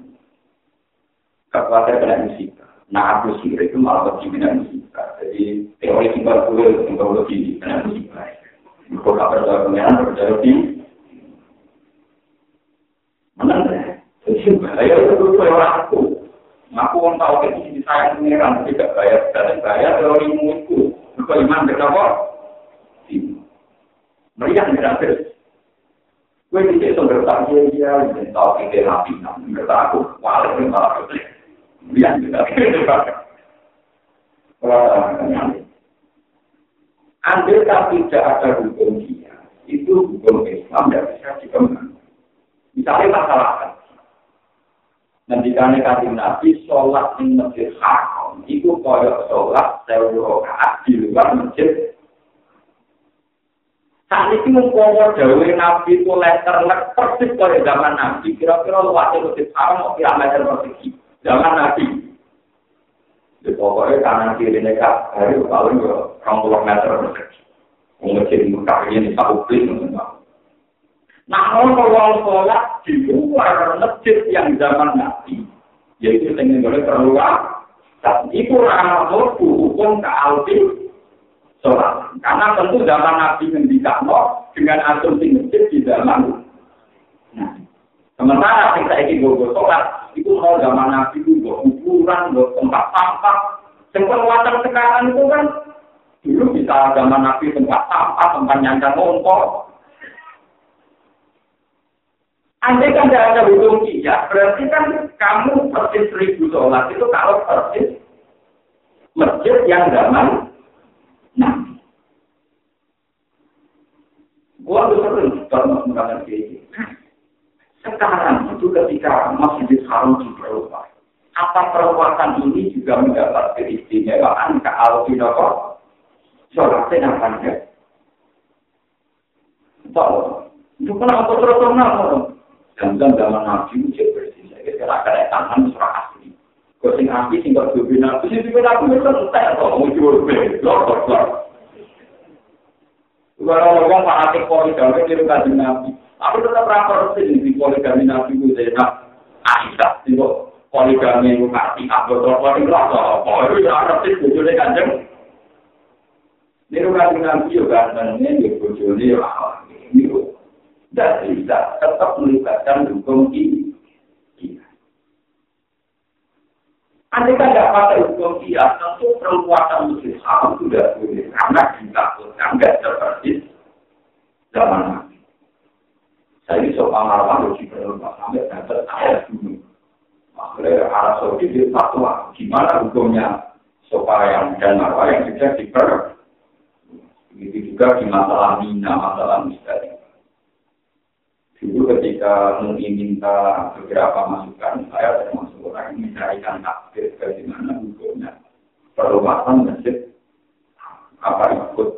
Kekuatan kena musibah. Nah, aku sih itu malah lebih kena musibah. Jadi, teori timbal kuil untuk lebih kena musibah. Itu kabar dari pengeran berjalan di Menang. Jadi, bahaya itu dulu orang aku. Aku orang tahu ke sini sayang pengeran, tidak bayar, tidak bayar teori itu. Itu iman berapa? Meriah tidak terus. Gue tidak sumber tak dia dia, tahu kita nabi, bertak aku, walau malah yang Andai tidak ada hukum dia, itu hukum Islam tidak bisa dikembangkan. Misalnya masalah Nanti kami kasih Nabi sholat di masjid haram, itu kaya sholat sewa di luar masjid. Saat ini mengkongor dawe Nabi itu letter persis pada zaman Nabi, kira-kira luasnya masjid haram, mau kira meter persegi. Zaman Nabi. Di pokoknya kanan kiri mereka hari paling orang puluh meter persegi. Mengecil muka ini satu plis Nah, kalau sholat di luar masjid yang zaman Nabi, yaitu dengan boleh terluar, dan itu ramah hukum ke alti sholat. Karena tentu zaman Nabi ngendikan dengan asumsi masjid di zaman Nah, sementara kita ingin gue sholat, itu mau zaman nabi itu buat ukuran, buat tempat sampah. Yang sekarang itu kan dulu bisa zaman nabi tempat sampah, tempat nyancar motor. Andai kan tidak ada hukum iya, berarti kan kamu persis seribu sholat itu kalau persis masjid yang zaman nabi. Gua tuh sering kalau menggunakan kayak sekarang itu ketika masjid haram diperluas, apa perluasan ini juga mendapat keistimewaan ke Alvinoko? Sholatnya enggak? Tahu, itu kan apa terus terus dan zaman Nabi itu bersih, saya kira ada tangan surah asli. Kau sing api sing kau tuh bina, sing bina aku itu entek atau mau jual beli, lor lor lor. Kalau orang fanatik poligami itu kan Nabi, Aku tetap rapor sih di poligami nabi itu Zainab. Aisyah itu poligami itu ngerti. Aku tuh poligami oh itu ya harus sih bujurnya kanjeng. Ini kan nabi juga sebenarnya di bujurnya lah ini tidak bisa tetap melibatkan hukum ini. Anda kan tidak pakai hukum dia, tentu perbuatan muslim haram sudah boleh. Karena ditakutkan nggak seperti zaman Saya soal marwah harus diperlukan sampai dapat ayat dulu. Makanya Arab Saudi di fatwa gimana hukumnya soal yang dan marwah yang sudah diper. Begitu juga di masalah mina, masalah misteri. Dulu ketika mungkin minta beberapa masukan, saya termasuk orang yang mencarikan takdir bagaimana hukumnya perluasan masjid apa ikut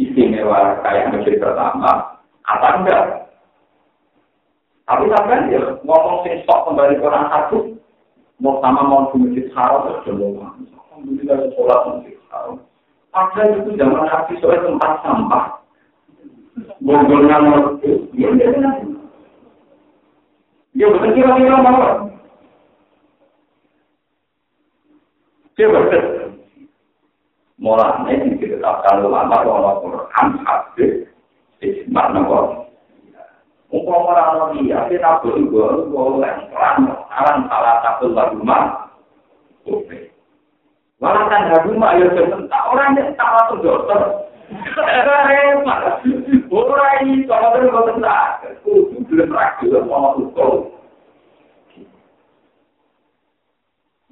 istimewa kayak masjid pertama apa enggak? Tapi sampai ya ngomong sing stok kembali ke orang satu, mau sama mau ke masjid haram terus dulu. Alhamdulillah sholat masjid haram. Padahal itu zaman nabi soal tempat sampah. Bonggolnya mau ya ya Ya betul kira-kira mau. Dia betul. Mulanya ditetapkan ulama bahwa Quran hadis makna kok. Umpama ora ana dia, kita kudu oleh peran aran salah satu lagu mah. Oke. Malah kan habu mah ya sebentar orang yang tak waktu dokter. Orang ini kalau terus kau tentak, kudu belum rakyat mau tukul.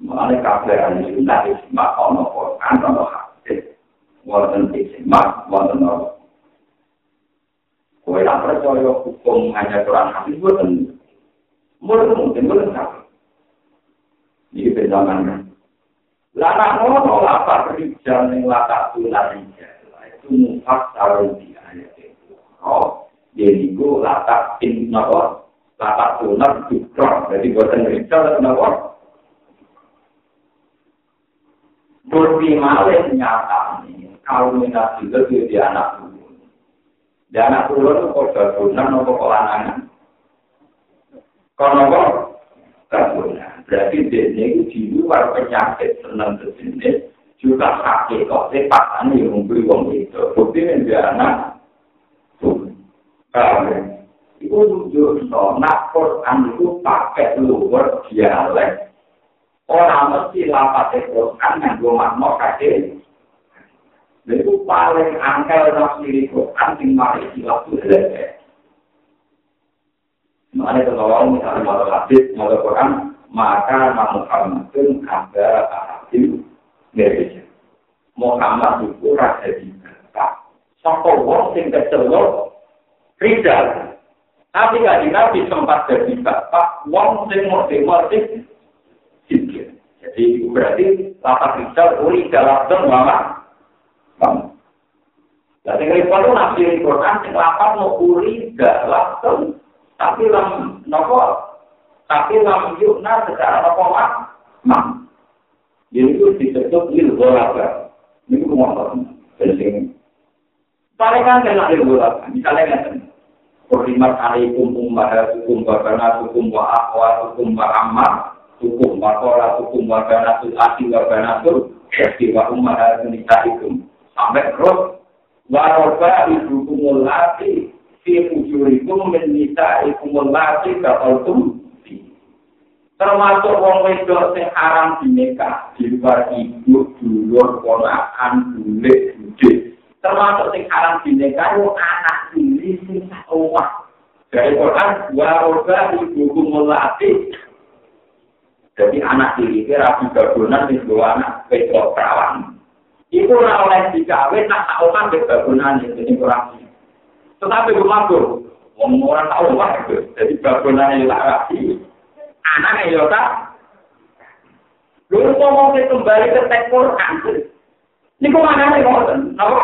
Mengenai kafe ini sudah disimak ono Quran ono hadis, wonten disimak wonten ono. Kue tak percaya hukum hanya Quran hadis buatan. Mungkin mungkin mungkin Ini penjaman kan. Lana ngono apa rijal ning latak tular rijal. Itu mufak taruh di ayat itu. Oh, jadi gue latak in napa? Latak tular juga. Jadi buatan rijal napa? Bukti malih nyata nih. Kalau minta juga di anak Di anak turun itu kok jadunan nopo kelanangan. Kalau kok jadunan. Berarti dia itu di luar penyakit senang sejenis juga sakit kok sepatan yang memberi uang itu. Bukti ini dia anak tuh. Itu tujuh so, nak Quran itu pakai luar dialek. Orang mesti lapat Quran yang gue makna kasih. Itu paling angkel nafsiri Quran yang mari silap itu lele. Makanya kalau misalnya mau hadis, mau Quran, maka Muhammadun ada ahadil dari Muhammad itu rasa di bapak. Sampai wong sing kecelok Rizal. Tapi gak Nabi sempat jadi bapak, wong sing murti-murti sikir. Jadi berarti lapak Rizal uli dalam mama. Mama. Jadi repot itu nabi Quran sing lapak mau uli dalam tapi lam nopo tapi lam yukna secara apa mak mak. Jadi itu disebut lil golaka ini kumah penting paling kan kena lil golaka misalnya kan Kurimat alaikum ummaha hukum wa bana hukum wa akwa hukum wa amma hukum wa kola hukum wa bana tul aki wa bana tul jadi wa ummaha hukum sampai terus wa roba ibu kumulati fi ujurikum min nisa ikumul lati kataltum termasuk wong wedok sing haram dinikah di luar ibu dulur ponakan bulik bude termasuk sing haram dinikah itu anak ini sing omah. Dari Quran wa roba ibu kumulati jadi anak diri kira gabungan di dua anak wedok perawan itu ora oleh digawe tak tak omah di gabungan ini kurang tetapi rumah tuh orang tahu omah jadi gabungan yang lagi anaknya ya tak. Lalu ngomong kembali ke teks Quran. Ini kok anaknya ngomong, apa?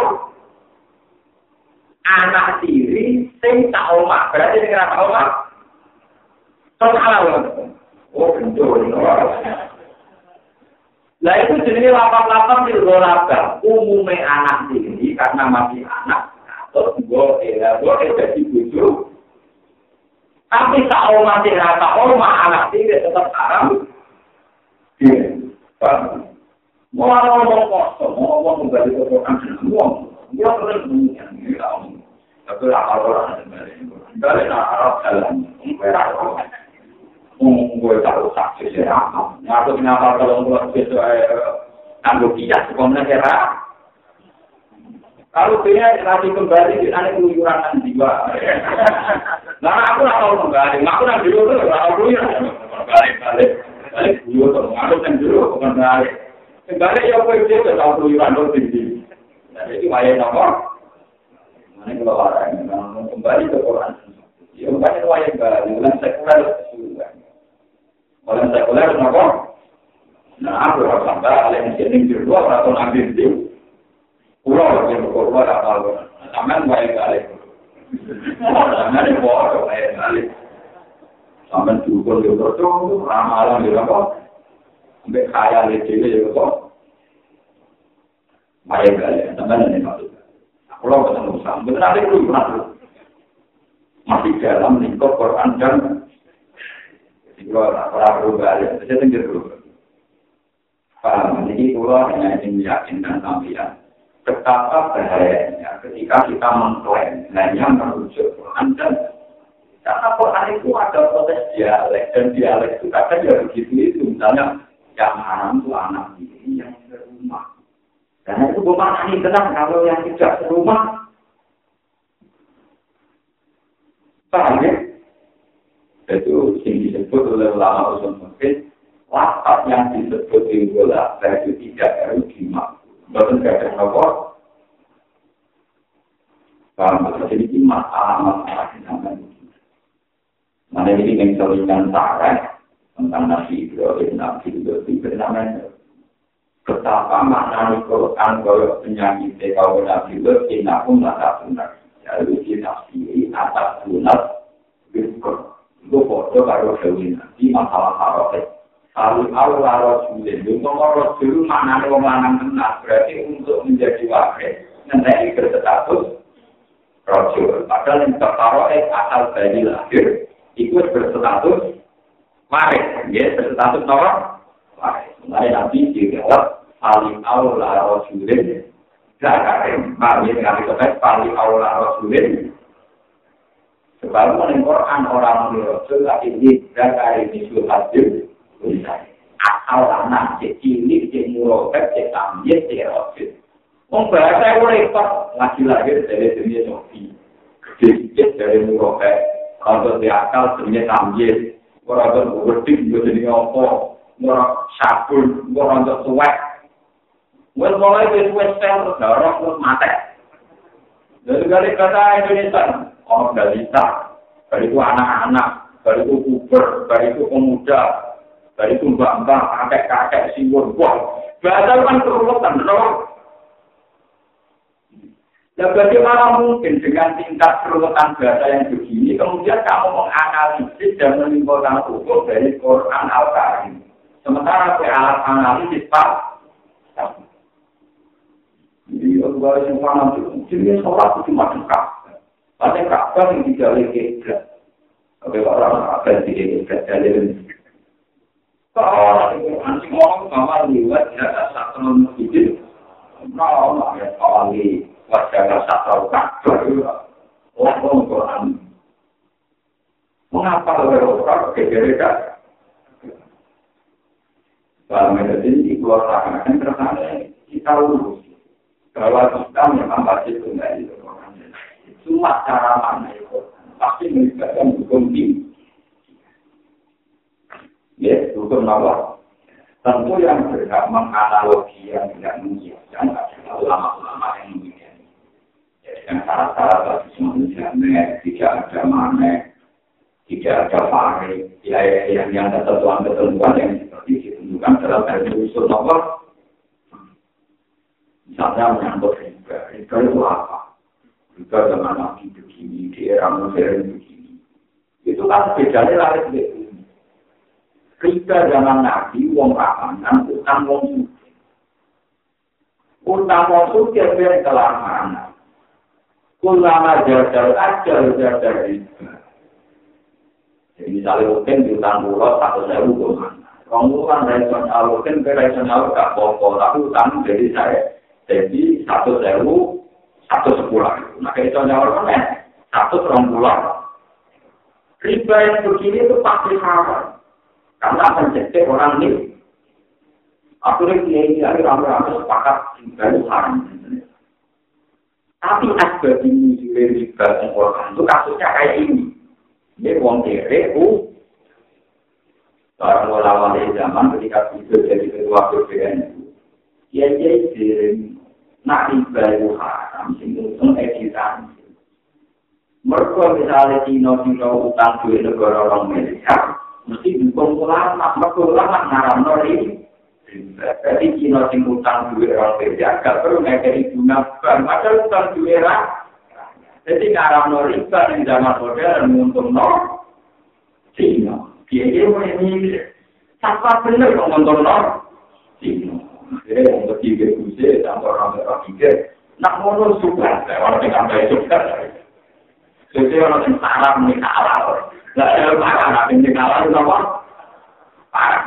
Anak tiri, sing tak omah. Berarti sing tak omah. Kau salah loh. Oh, betul. Lah itu jenis lapang-lapang di luar Umumnya anak tiri, karena masih anak. Atau gue, ya, gue jadi bujuk. Tapi tak oma tidak tak oma anak tidak tetap haram. Mau ngomong kosong, mau ngomong kembali ke Quran, ngomong. Dia terus mengingat, tapi lah orang dari Arab jalan, merah gue tahu saksi siapa. Ngaku kenapa kalau gue besok nanggung kijak sekolah kira. Kalau dia nanti kembali di sana keluyuran jiwa. Nah aku nggak tahu kembali, aku nanti dulu tuh nggak tahu keluyuran. Balik balik dulu tuh, aku kan dulu bukan balik. Kembali ya aku itu tuh tahu keluyuran tuh tinggi. Jadi wayang nomor. Mana kalau orang kembali ke Quran. Ya bukan wayang balik, bukan sekuler. Bukan sekuler kenapa? Nah aku harus sampai alih sini di luar atau ambil di Pulau yang berkorban apa Taman baik kali. Taman itu bodoh baik kali. Taman cukup di bercong, ramalan di apa? Sampai kaya di sini juga kok. Baik kali. Taman ini maksud. Pulau ketemu. Betul ada itu pernah masih dalam lingkup Quran dan sampai betapa bahayanya ketika kita mengklaim merujuk dan karena Quran itu ada proses dialek dan dialek itu kadang ya begitu itu. Misalnya yang haram itu anak ini yang Karena itu gue maknani tenang kalau yang tidak serumah. Paham ya? Itu yang disebut oleh ulama usul mungkin lapat yang disebut di bola itu tidak harus dimak. Bahkan tidak ada nomor. Paham? Jadi ini masalah-masalah yang namanya. Mana ini yang seringan tarah tentang Nabi Ibrahim, Nabi Ibrahim bernama betapa makna Quran kalau penyakit kalau Nabi Ibrahim aku nggak benar. Jadi kita sendiri atas benar Biskur. Itu foto karo Dewi Nabi masalah haroket. Kalau Allah Rasulullah, itu ngomong Rasul maknanya orang lanang benar. Berarti untuk menjadi wakil, nanti berstatus Rasul. Padahal yang tertaruh asal dari lahir, ikut berstatus waris, ya berstatus nomor waris. Mulai nanti dijawab paling awal rasulin, zakarin, kami dengan kita paling awal rasulin. Sebab menurut Quran orang rasul ini zakarin itu hadir, asal anak cek cilik, cek murokat, cek tamjid, cek rasul. Wong bahasa repot lagi lahir dari dunia Sofi, sedikit dari murokat, kalau dia akal sebenarnya tamjid, orang tuh berdiri jadi apa, orang sabun, orang tuh suwek. Gue mulai dari suwek sel, darah terus mati. Jadi kali kata Indonesia, orang balita, dari itu anak-anak, dari itu puber, itu pemuda, dari itu mbak-mbak, kakek-kakek, siwur, wah. Bahasa kan keruwetan, loh. Ya bagaimana mungkin dengan tingkat keruwetan bahasa yang begini, kemudian kamu menganalisis dan menimbulkan hukum dari Quran Al-Karim. Sementara alat analisis Pak, jadi aku baru semua nanti, jadi sholat itu cuma dekat. Ada kabar yang tidak boleh keblat. Oke, orang apa yang tidak keblat, jadi ini. Kalau nanti ngomong sama liwat, ya, satu menit, nah, ya, kalau wajah satu kabar orang Quran. Mengapa orang berbeda? Dalam ini keluar tangan terkadang kita urus bahwa kita memang pasti itu Cuma cara mana itu pasti melibatkan hukum tinggi. Ya, hukum apa? Tentu yang berhak menganalogi yang tidak mengiyakan adalah ulama-ulama yang mengiyakan. yang syarat-syarat bagi manusia tidak ada mana, tidak ada pare, ya, yang yang ada ketentuan-ketentuan yang seperti ditentukan dalam dari usul nomor. Misalnya menyangkut riba, riba itu apa? Riba dengan nabi begini, di era modern begini. Itu kan bedanya lari begini. Riba zaman nabi, wong ramangan, utang wong suci. Utang wong suci, biar kelamanan. Kulama jajal ajal jajal. Jadi misalnya mungkin di utang pulau satu sewu. Kamu kan rasional, mungkin ke rasional gak apa-apa, tapi utang jadi saya. Jadi satu sewu, satu sepuluh. Nah kayak contohnya kan satu serong pulau. Riba yang begini itu pasti sama. Karena akan jadi orang ini. Akhirnya dia ini lagi rame-rame sepakat dari haram. Tapi asbab ini juga riba Quran itu kasusnya kayak ini. Ini wong kere, u. Orang ulama dari zaman ketika itu jadi ketua BPN itu. Ya, itu. Nak riba itu haram, sehingga itu editan. Mereka misalnya Cina-Cina utang duit negara orang Malaysia, mesti dukung ulama, mereka ulama ngaram nori. Jadi Cina sing utang duit orang kerja, gak perlu ngekeri bunga bank, padahal utang duit orang. Jadi ngarang no riba di zaman modern untung no Cina. Dia dia mau ini, siapa bener kok untung no Cina. Jadi yang ketiga kuse, tanpa orang ketiga, nak mau suka, orang yang sampai suka. Jadi orang yang salah kalah. Nah, ada apa? Yang kalah itu apa? Parah.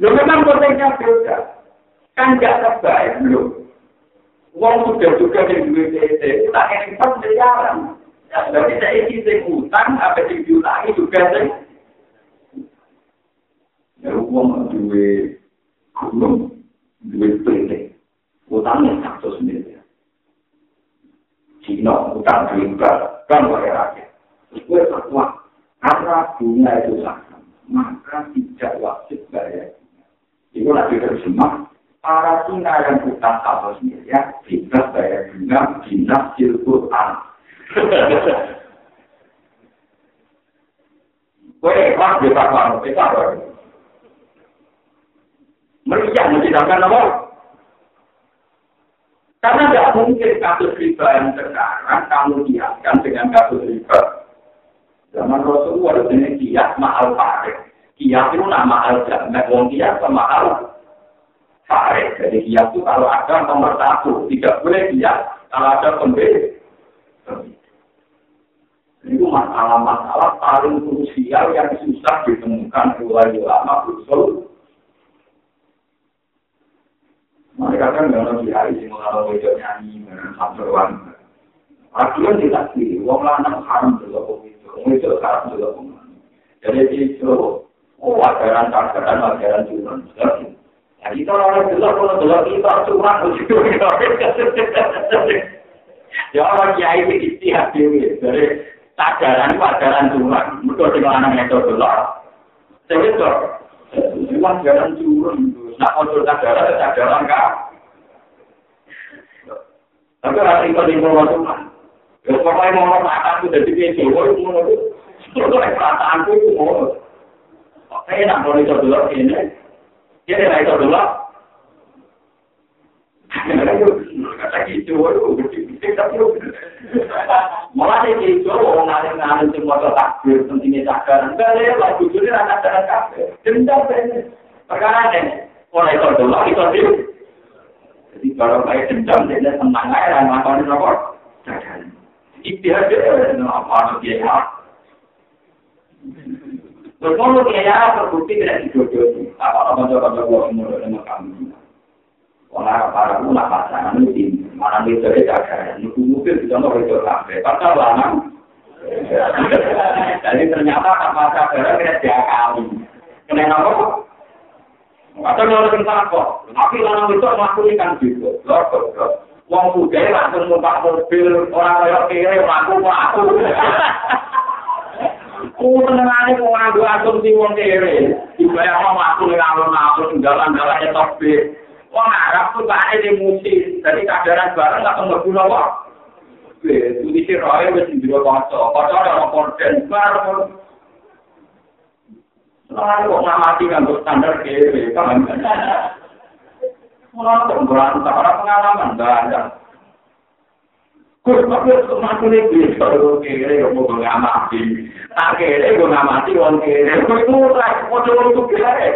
Lo memang konteksnya beda. Kan gak terbaik belum. Uang sudah juga di duit PT, tak pas miliaran. Berarti saya isi utang, apa yang diulangi juga sih. Ya, uang duit gunung, duit PT. Utangnya satu sendiri. Cina utang riba kan oleh rakyat. Gue fatwa karena bunga itu sama, maka tidak wajib bayar. Itu lagi terjemah para Cina yang utang satu sendiri ya tidak bayar bunga dinas Quran. Gue di fatwa, kita Meriah mencidakkan apa? Karena tidak mungkin kasus riba yang sekarang kamu kiaskan dengan kasus riba. Zaman Rasulullah ini kias mahal farid. Kias itu nama al jamak. Wong kias sama al farid. Jadi kias itu kalau ada nomor satu. Tidak boleh kias kalau ada pembeli. Itu masalah-masalah paling krusial yang susah ditemukan oleh ulama usul Mereka kan nggak ada kiai sih kalau wajah nyanyi samperan. Aturan tidak sih, wong lanang haram juga kok itu, itu haram juga kok. Jadi itu, oh ajaran ajaran ajaran curang. Ya kita orang juga kalau kalau kita curang begitu. Ya orang kiai itu istihad dewi, dari ajaran ajaran curang. Mereka dengan anak itu dulu. Saya itu, ajaran curang. Nah, untuk sadar, sadar enggak. Tapi rasa itu di bawah Tuhan. Ya, pokoknya mau ngomong aku jadi kayak Jawa, itu mau ngomong. Perasaanku itu mau. Oke, nak mau itu dulu, ini. Dia tidak itu dulu. Kata gitu, gede-gede, tapi Malah ini itu, orang ngalim-ngalim semua takbir, pentingnya cakar. Enggak, ya, lagu itu rata-rata kafir. Dendam, perkara ini. Ora iso delok iso di. Jadi kalau kayak dendam dia tenang aja lah ngakoni apa? Jangan. Ikhtiar dia apa dia ya? Terus kalau dia terbukti tidak dijodohi, apa apa coba coba umur dengan kami. Orang para ulama pasangan itu mana bisa dijaga, nunggu mungkin bisa mau itu sampai, pasal lama. Jadi ternyata apa saja kita diakali. Kenapa? Atau kalau tentang kok, tapi lanang itu melakukan kan gitu. Wong muda langsung numpak mobil, orang kaya kiri, laku laku. Ku tenangane wong nganggo asumsi wong kiri. Dibayar wong laku ning alun-alun jalan-jalannya topi. Wong Arab tuh kane di musim, jadi kadaran bareng gak kok. Itu di sini roy wis ndiro kanca. Kanca ora korden bareng Nah, kok ngamati nganggo standar kiri, kan? Mulai kok berantak, orang pengalaman banyak. Kus, tapi untuk mati ini, kalau kiri, kok mau ngamati. Tak kiri, kok ngamati, orang kiri. Kok itu mulai, kok coba untuk kiri.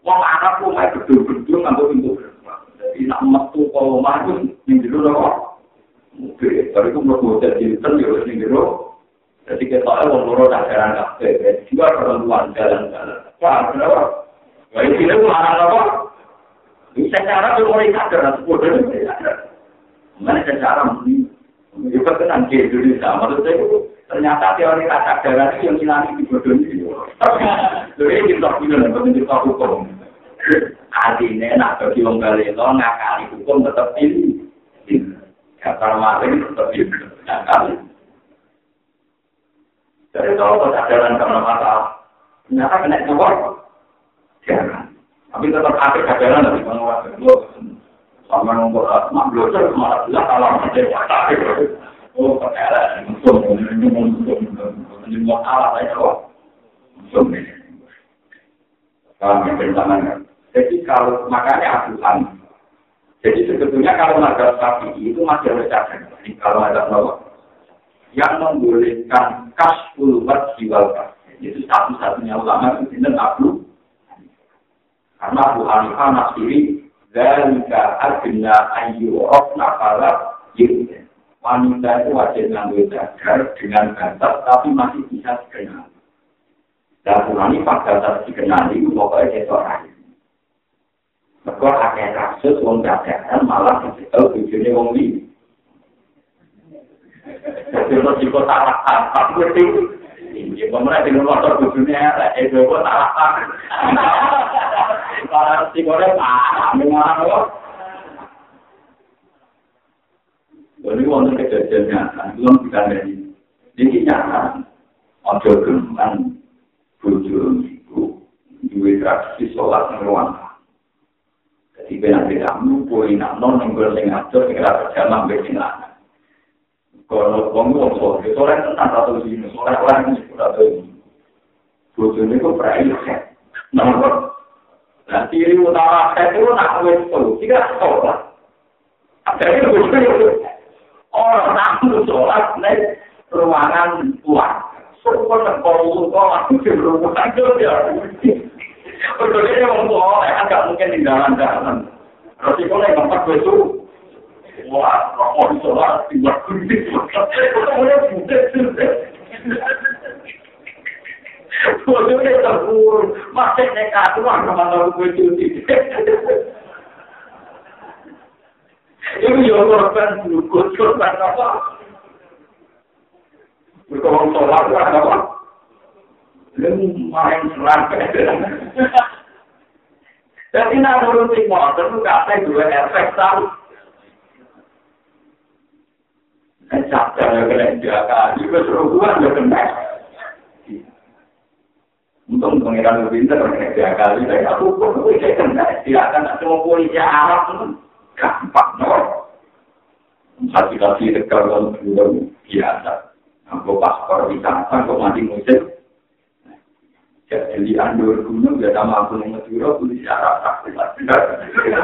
Wong anak pun kayak gedung-gedung, nganggo pintu Jadi, nak metu kalau maju, ini dulu kok. Oke, tapi itu mau jadi, kan, ya, ini dulu. Jadi kita orang loro tak jalan kafe, juga perempuan jalan-jalan. Wah, kenapa? Wah, ini itu mana apa? Bisa cara tuh mulai sadar, sepuluh. Mana cara ini? Juga tenang di Indonesia. Maksud saya ternyata teori rasa darah itu yang hilang di bodoh ini. Jadi kita punya dan kita hukum. Artinya nak bagi orang Galilo ngakali hukum tetap ini. Kata maling tetap ini. Ngakali. Jadi kalau kesadaran karena masalah, ternyata kena keluar. Tapi tetap ada kesadaran dari penguasa itu. Sama nomor asma, belajar malah bilang kalau ada wata Oh, Jadi kalau makanya asuhan. Jadi sebetulnya kalau mazhab sapi itu masih ada cadangan. Kalau ada nomor yang membolehkan kasful jiwal itu satu-satunya ulama itu tidak Abu karena Abu Hanifah nasiri Zalika ayu rofna kala Wanita itu wajib ngambil jagar dengan batas tapi masih bisa dikenal. Dan Abu Hanifah batas dikenali itu pokoknya itu orang. Mereka ada kasus wong jagaran malah tahu tujuannya wong ini. Jadi untuk jika salah tak ngerti. Ini pemerintah dengan motor bujurnya, gue salah tak. Kalau si goreng, ah, mengarang lo. Lalu wonten kejadian nyata, belum kita dari jadi nyata. Ojo geman bojo ibu duwe tradisi sholat ning ruang Jadi benar beda poin non yang gue sing ngatur sing ora berjamaah mbek sing lanang. Kalau wong wong sholat, sholat tenan atau sini, sholat orang ini sudah tahu. Bojo niku prai Nah, Nah, ciri utama saya itu nak wes tuh, tidak sholat. Ada itu orang nak sholat nih ruangan tua. Sopo nang kono kok aku di ruangan itu ya. Kalau dia mau tua, agak mungkin di dalam-dalam. Terus itu Jadi nak nuruti motor itu kata dua efek tahu. Juga suruh buat ya kena. Untung pengiran lebih pintar, mereka tiga kali. Tapi saya kena. Tidak akan semua polisi Arab gampang, no. Hati kaki dekat kalau belum biasa. Aku paspor wisata, kok mati musim. Jadi andur gunung, ya sama aku yang Madura, polisi Arab tak Ya,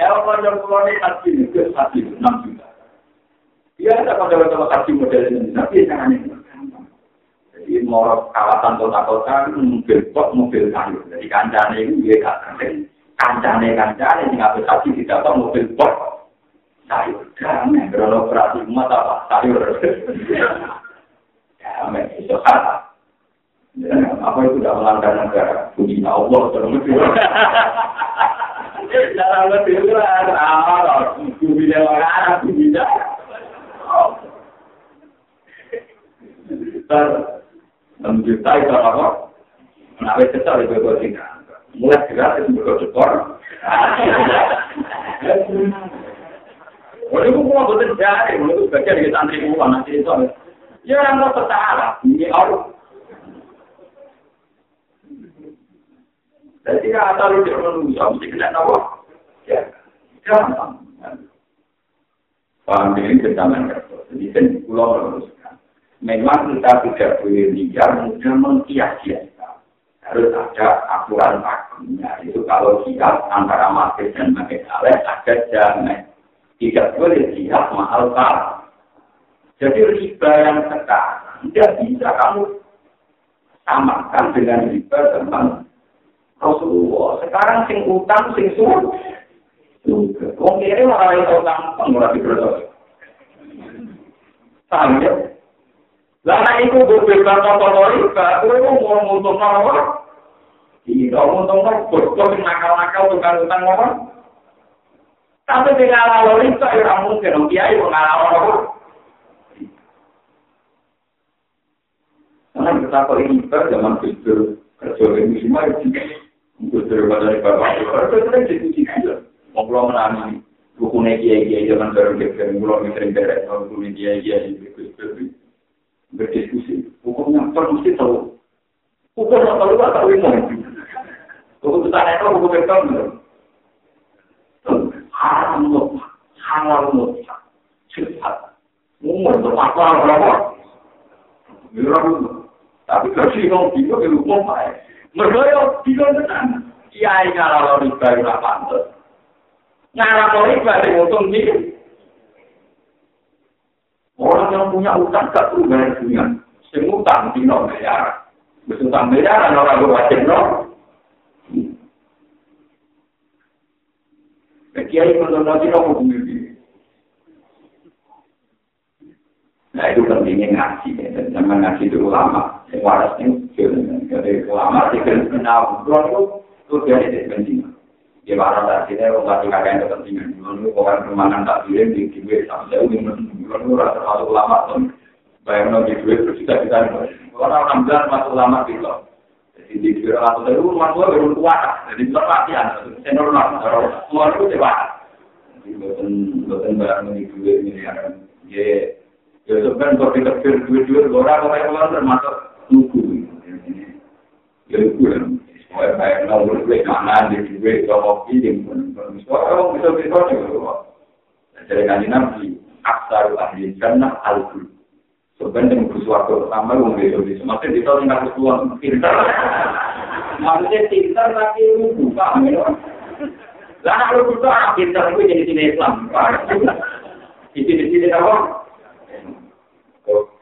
kalau yang pulau ini hati hati itu, 6 juta. Iya, ada pada-pada hati model ini, tapi jangan ini. Jadi mau kawasan kota-kota mobil kok mobil kayu. Jadi kancane itu dia katakan kancane kancane yang ngapain tadi tidak apa mobil kok sayur. Karena kalau operasi umat apa sayur. Ya, memang itu kata. Apa itu tidak melanggar negara? Puji Allah terus. Dalam lebih berat, ah, bumi dewa Arab, bumi menjutai kalau apa? Menawi kesal itu gue tinggal. Mulai gerak itu gue cekor. Waduh, gue mau betul jari, gue bagian dari santri gue nanti itu. Ya, yang mau tersalah, ini Allah. Jadi kata lu dia manusia, mesti kena apa? Ya, gampang. Paham ini kerja. Jadi kan pulau harus memang kita tidak boleh liar mudah mengkias-kiaskan. Harus ada aturan akunnya. Itu kalau siap antara market dan market aleh ada jamin. Tidak boleh siap mahal kalah. Jadi riba yang sekarang tidak bisa kamu samakan dengan riba teman Rasulullah. Sekarang sing utang sing suruh. Wong kiri malah itu utang pengurang di Paham ya? Lah iku bebas kota riba, kowe mau ngutung apa? Iya, ngutung apa? Bos nakal-nakal tukang utang apa? Tapi tidak lalu riba, ya ora mungkin. Kiai mengalami apa? Karena kita kok riba zaman itu kerja ini semua itu. Daripada riba bapak, itu sering diskusi juga. Mau pulang menangani. Bukunya kiai-kiai zaman baru kita, pulang sering beres, bukunya kiai-kiai, berdiskusi. Hukumnya kan mesti tahu. Hukum yang tahu tak ilmu. Hukum kita itu hukum yang tahu. Haram loh, halal loh, cepat. Umur berapa berapa? Berapa? Tapi kasih dong, tiga ke hukum baik. Mereka yang tiga tenang. Kiai ngalah riba itu apa? Ngalah riba itu untung dia. Orang yang punya utang gak perlu bayar dunia. Sing utang di bayar. Wis utang bayar orang ora wajib no. Kiai menurut nanti no hukum ini. Nah itu pentingnya ngaji. Dan zaman ngaji itu ulama. Yang waras ini. Jadi ulama sih kenal. Kalau itu itu jadi penting. di mana tak kita orang tak dikatakan kepentingan dulu bukan kemana tak pilih di duit sampai jauh ini dulu rasa masuk lama tuh bayar no di duit terus kita kita orang enam bulan masuk lama gitu jadi di duit atau dari rumah tua baru kuat jadi itu latihan senior normal semua itu dewa Bukan bukan barang ini dua miliar. Ya, ya sebenarnya kalau kita pikir dua dua orang orang orang termasuk bisa bisa juga. Jadi kan nabi aksar ahli jannah al-kul. Sebenarnya bersuatu pertama yang besok-besok. Maksudnya kita tinggal bersuatu pintar. Maksudnya pintar tapi lugu, paham ya? Lah anak lu butuh anak pintar itu jadi sini Islam. Di sini sini apa?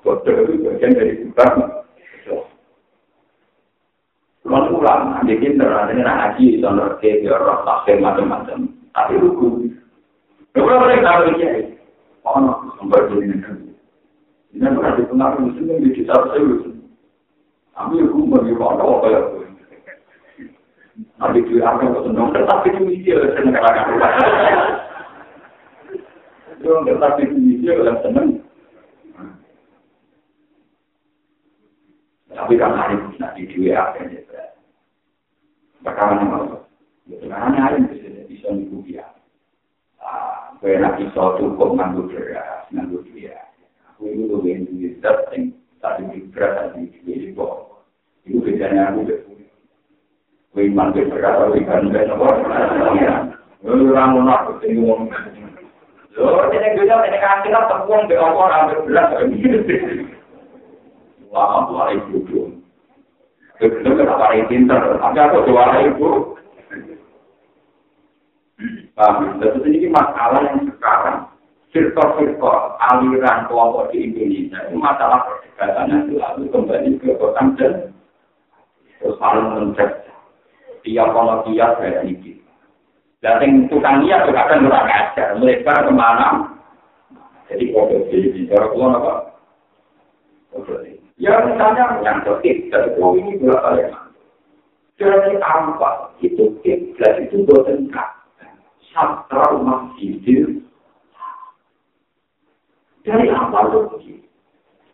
Bodoh itu bagian dari pintar. Kalau pulang, dia pintar, ada yang ngaji, soalnya dia dia roh tafsir macam-macam. Tapi lugu. Kalau mereka tahu dia, oh, sampai jadi negara. Ini berarti pengaruh muslim yang di kita saya. Tapi aku bagi mana apa ya? Nanti dia akan bersenang, tetapi itu dia senang kadang-kadang. Itu tetapi itu dia yang senang. Tapi kan hari ini nanti dia akan jadi. Bagaimana mau? Bagaimana hari ini bisa mengikuti ya? Ah, benar bisa cukup nganggur beras, nganggur dia. Aku itu lebih ingin setting, tapi di beras, tapi di bawah. Itu bedanya aku Wih mantu berkata wih kan ben apa? Wih orang mau nak ketemu wong. Yo, ini gue jauh ini kan kita terbuang di awal ambil belas. Wah, wah ibu tuh. Itu kenapa ini pintar? Tapi aku doa ibu. Paham? Dan ini masalah yang sekarang firqa-firqa aliran kelompok di Indonesia itu masalah perdebatan yang selalu kembali ke kota dan terus saling mencegah tiap kalau tiap kayak ini. Dan tukang niat juga kan kurang ajar, melebar ke mana? Jadi kode jadi cara keluar apa? Ya misalnya yang tertib dari oh ini berapa ya? Jadi apa? Itu kiblat itu buatan kak. Satra masjidil. Dari apa tuh?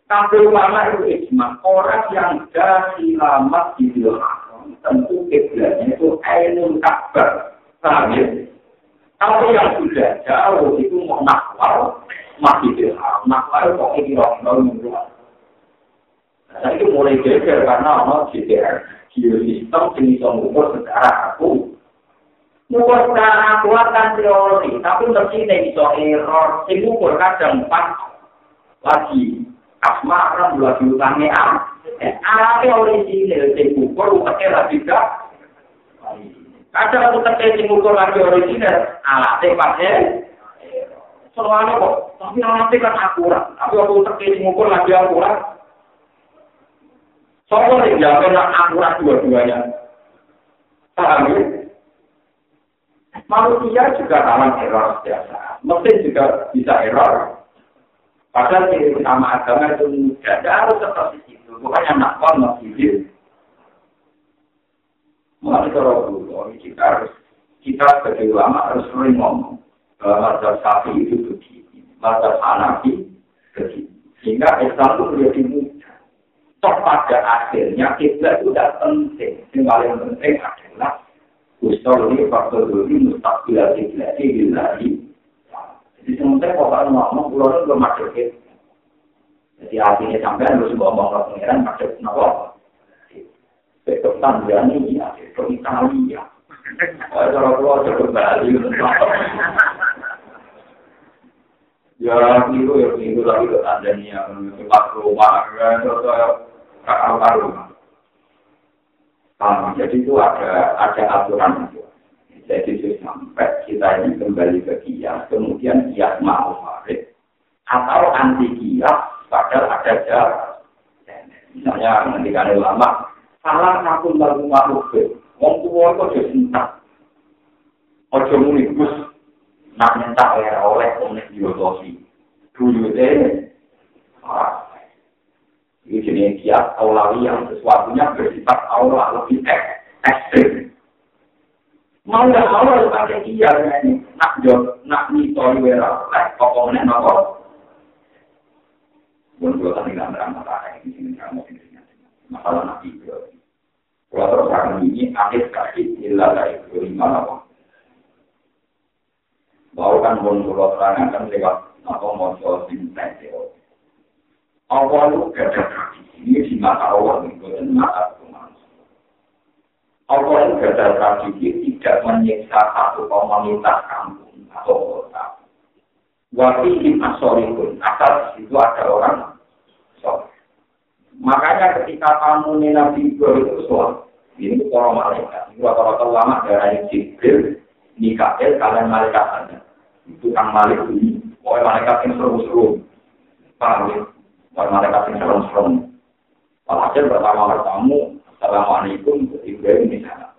Tapi ulama itu ijma orang yang dari lama di tentu kiblatnya itu ainun kabar. Paham ya? Kalau yang sudah jauh itu mau nakwal, masih dirham. Nakwal kok ini orang-orang Nah, itu mulai geger karena ono GDR, geosistem yang bisa mengukur secara aku. Mengukur secara aku kan teori, tapi mesti ini bisa error. Yang mengukur kadang empat lagi. Asma kan dua diutangnya ah. Alatnya orisinil, sing ukur, umatnya lagi gak. Ada waktu terkait sing ukur lagi orisinil, alatnya pakai. Soalnya kok, tapi alatnya kan akurat. Tapi waktu terkait sing ukur lagi akurat. Soalnya yang jawabnya akurat dua-duanya. Paham ya? Manusia juga dalam error biasa. Mesin juga bisa error. Padahal ciri utama agama itu. Tidak harus seperti itu. Bukannya nakon masjid. Mulai kalau dulu, kita harus kita sebagai ulama harus sering ngomong bahwa sapi itu begini, mazhab hanafi begini. Sehingga Islam itu menjadi. Toh pada akhirnya kita itu tidak penting. Yang paling penting adalah usul ini faktor ini mustaqbilah kiblat ini Jadi sementara kalau ngomong pulau itu belum masuk ke. Jadi artinya sampai harus ngomong ke pengiran masuk nopo. Besok Tanzania, besok Italia. Kalau pulau itu kembali. Ya, itu ya, itu lagi ke Tanzania, tempat rumah, terus kakak rumah. Jadi itu ada ada aturan itu. Jadi sampai kita ini kembali ke kias, kemudian kias mau farid, atau anti kias, padahal ada jarak. Misalnya ketika ulama, salah satu lagu makhluk wong tua itu jadi entah. Ojo muni gus, nak minta oleh oleh diotosi. Dulu deh, ini jenis kias aulawi yang sesuatunya bersifat aula lebih ekstrim. mau nggak mau harus pakai iya ini. Nak jod nak nitor wera lah pokoknya nopo pun dua kali nggak merah ini sini kamu ini. Masalah nabi itu kalau terus akan ini akhir kaki ilah dari kelima nopo Mau kan pun kalau terangkan lewat apa mau sinten teori. Awal itu ada tradisi ini di mata itu dan mata manusia. Awal itu ada tradisi tidak menyiksa satu komunitas kampung atau kota. Waktu di pun asal itu ada orang soleh. Makanya ketika kamu nih Nabi itu soal ini para malaikat. Ini rata-rata ulama dari Jibril, Mikael, kalian malaikat saja. Itu kang malik ini. Pokoknya malaikat yang seru-seru. Paham ya? Pokoknya malaikat yang seru-seru. Walhasil pertama bertamu, Assalamualaikum, Ibrahim di sana.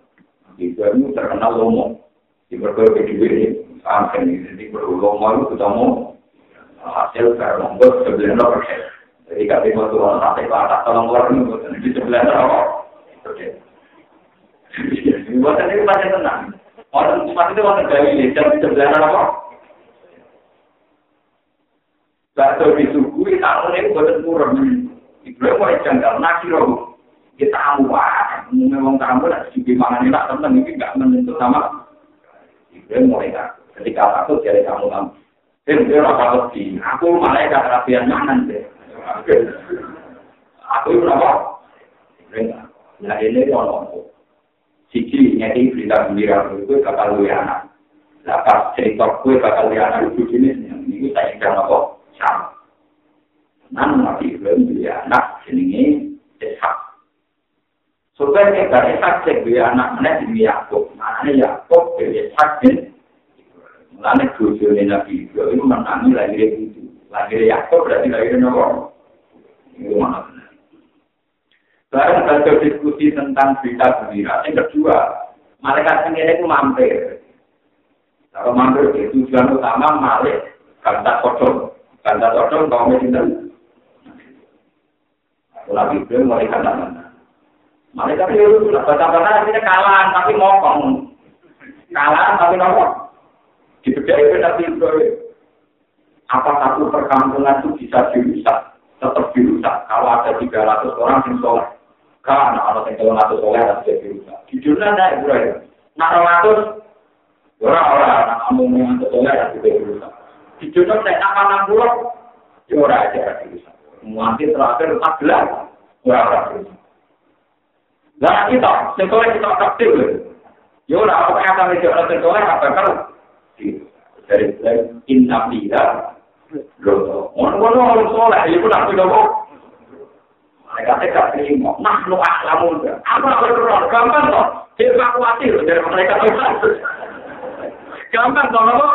Ibrahim terkenal lomo. Di video ini, sampai ini, jadi perlu lomo itu ketemu. Hasil membuat sebelah persen. Jadi kami mau turun sampai ke atas, tolong keluar ini, di sebelah persen. Buatan itu pasti tenang. Orang pasti itu orang dari jam sebelah apa? Bakso tahun ini buatan kurang. Ibu mau janggal nasi roh. Kita amuah, memang kamu nak sih mana nih nak temen ini nggak menentu sama. Ibu mulai tak ketika aku jadi kamu kamu. Dan dia rasa lebih. Aku malah gak rapian mana deh. Aku itu apa? Nah ini orang Siji nyati berita gembira itu bakal luwe anak. Lah pas cerita kue bakal luwe anak itu jenis ini saya ingin apa sama. Nan nabi belum luwe anak jenenge Ishak. Supaya dari Ishak cek luwe anak mana di Yakub. Mana Yakub dari Ishak din. Mulanya tujuan nabi Ibrahim menangi lahir itu. Lahir Yakub berarti lahir Nabi. Itu mana Barang baca diskusi tentang berita gembira. Yang kedua, malaikat sendiri itu mampir. Kalau mampir itu tujuan utama malik kanta kodong. Kanta kodong kaum itu. Lagi itu mulai kata mana? Malaikat itu sudah baca-baca artinya kalah tapi ngomong. Kalah tapi ngomong. Di beda itu tapi apa satu perkampungan itu bisa dirusak, tetap dirusak. Kalau ada 300 orang yang sholat, Kan ana sing kalau ngatur soleh harus jadi rusak. Jujurnya ada Ibrahim. Nah ratus ora ora anak kamu yang ngatur soleh harus jadi rusak. Jujurnya saya nak enam puluh, ya ora aja harus rusak. Nanti terakhir empat belas, ora ora rusak. Lah kita, sekolah kita aktif. Ya ora apa kata itu orang sekolah apa kan? Dari inna biha Loh, orang-orang orang soleh, itu nak tidak mereka tidak terima. Nah, lu aklamun. Apa berdoa? Gampang kok. Evakuasi dari mereka Gampang kok,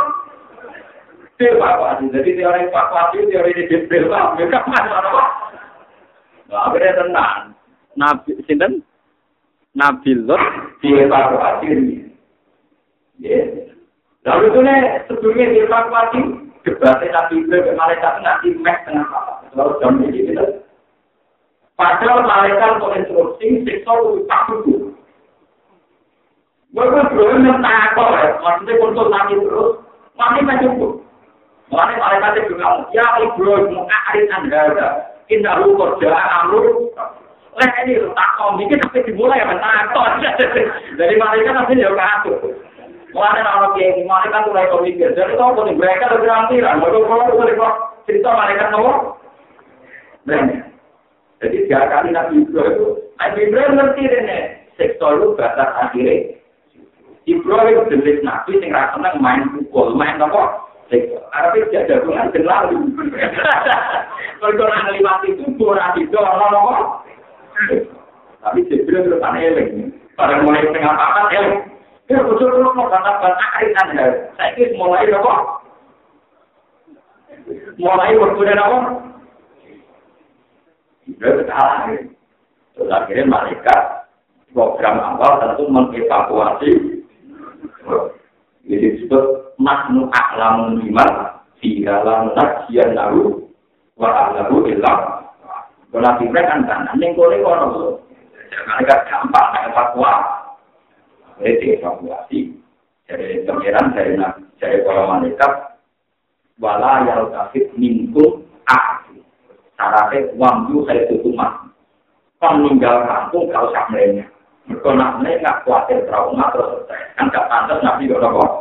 Evakuasi. Jadi teori evakuasi, teori ini lah. Mereka mana, nopo? Nah, akhirnya tenang. Nabi, sinten? Nabi Lot dievakuasi. Ya. Lalu itu nih, sebelumnya dievakuasi, debatnya Nabi Ibrahim, malaikat nanti meh tengah apa. Lalu jam ini, gitu. Padahal malaikat untuk instruksi, siksa itu tak dulu. Mereka belum mentakut, maksudnya konsultasi terus, mati kan cukup. Mulanya malaikat itu bilang, ya Ibrahim, mu'arin anda, indah lu kerja, amru, Lah ini tak kau mikir tapi dimulai ya mentakut. Dari malaikat nanti ya kaku. Mulanya orang ini, malaikat mereka mikir. Jadi tau kok mereka lebih rampiran. Mereka kalau cerita malaikat banyak. Jadi tiga kali Nabi Ibrahim itu, Nabi Ibrahim ngerti ini, sektor itu batas akhirnya. Ibrahim jenis Nabi yang rasa senang main pukul, main apa? Arabnya dia jagungan dan lalu. Kalau orang lewat itu, kurang itu, orang-orang Tapi Jibril terus aneh eling. Pada mulai tengah pakat eling. Ya, betul-betul mau bantah-bantah kaitan ya. Saya ini mulai apa? Mulai berkuda apa? Dia kalah. Terus akhirnya malaikat program awal tentu mengevakuasi. Jadi disebut maknu aklamun iman di dalam najian lalu wa alahu ilam. Kalau nabi kan tanah, neng kore kono. Malaikat gampang evakuasi. Jadi evakuasi. Jadi pengiran dari dari para malaikat wala yang kafir minggu ah syaratnya wamju saya tutumat. Peninggal kampung kalau sak merenya. Mereka nak nggak khawatir trauma terus Kan gak pantas nabi kok kok.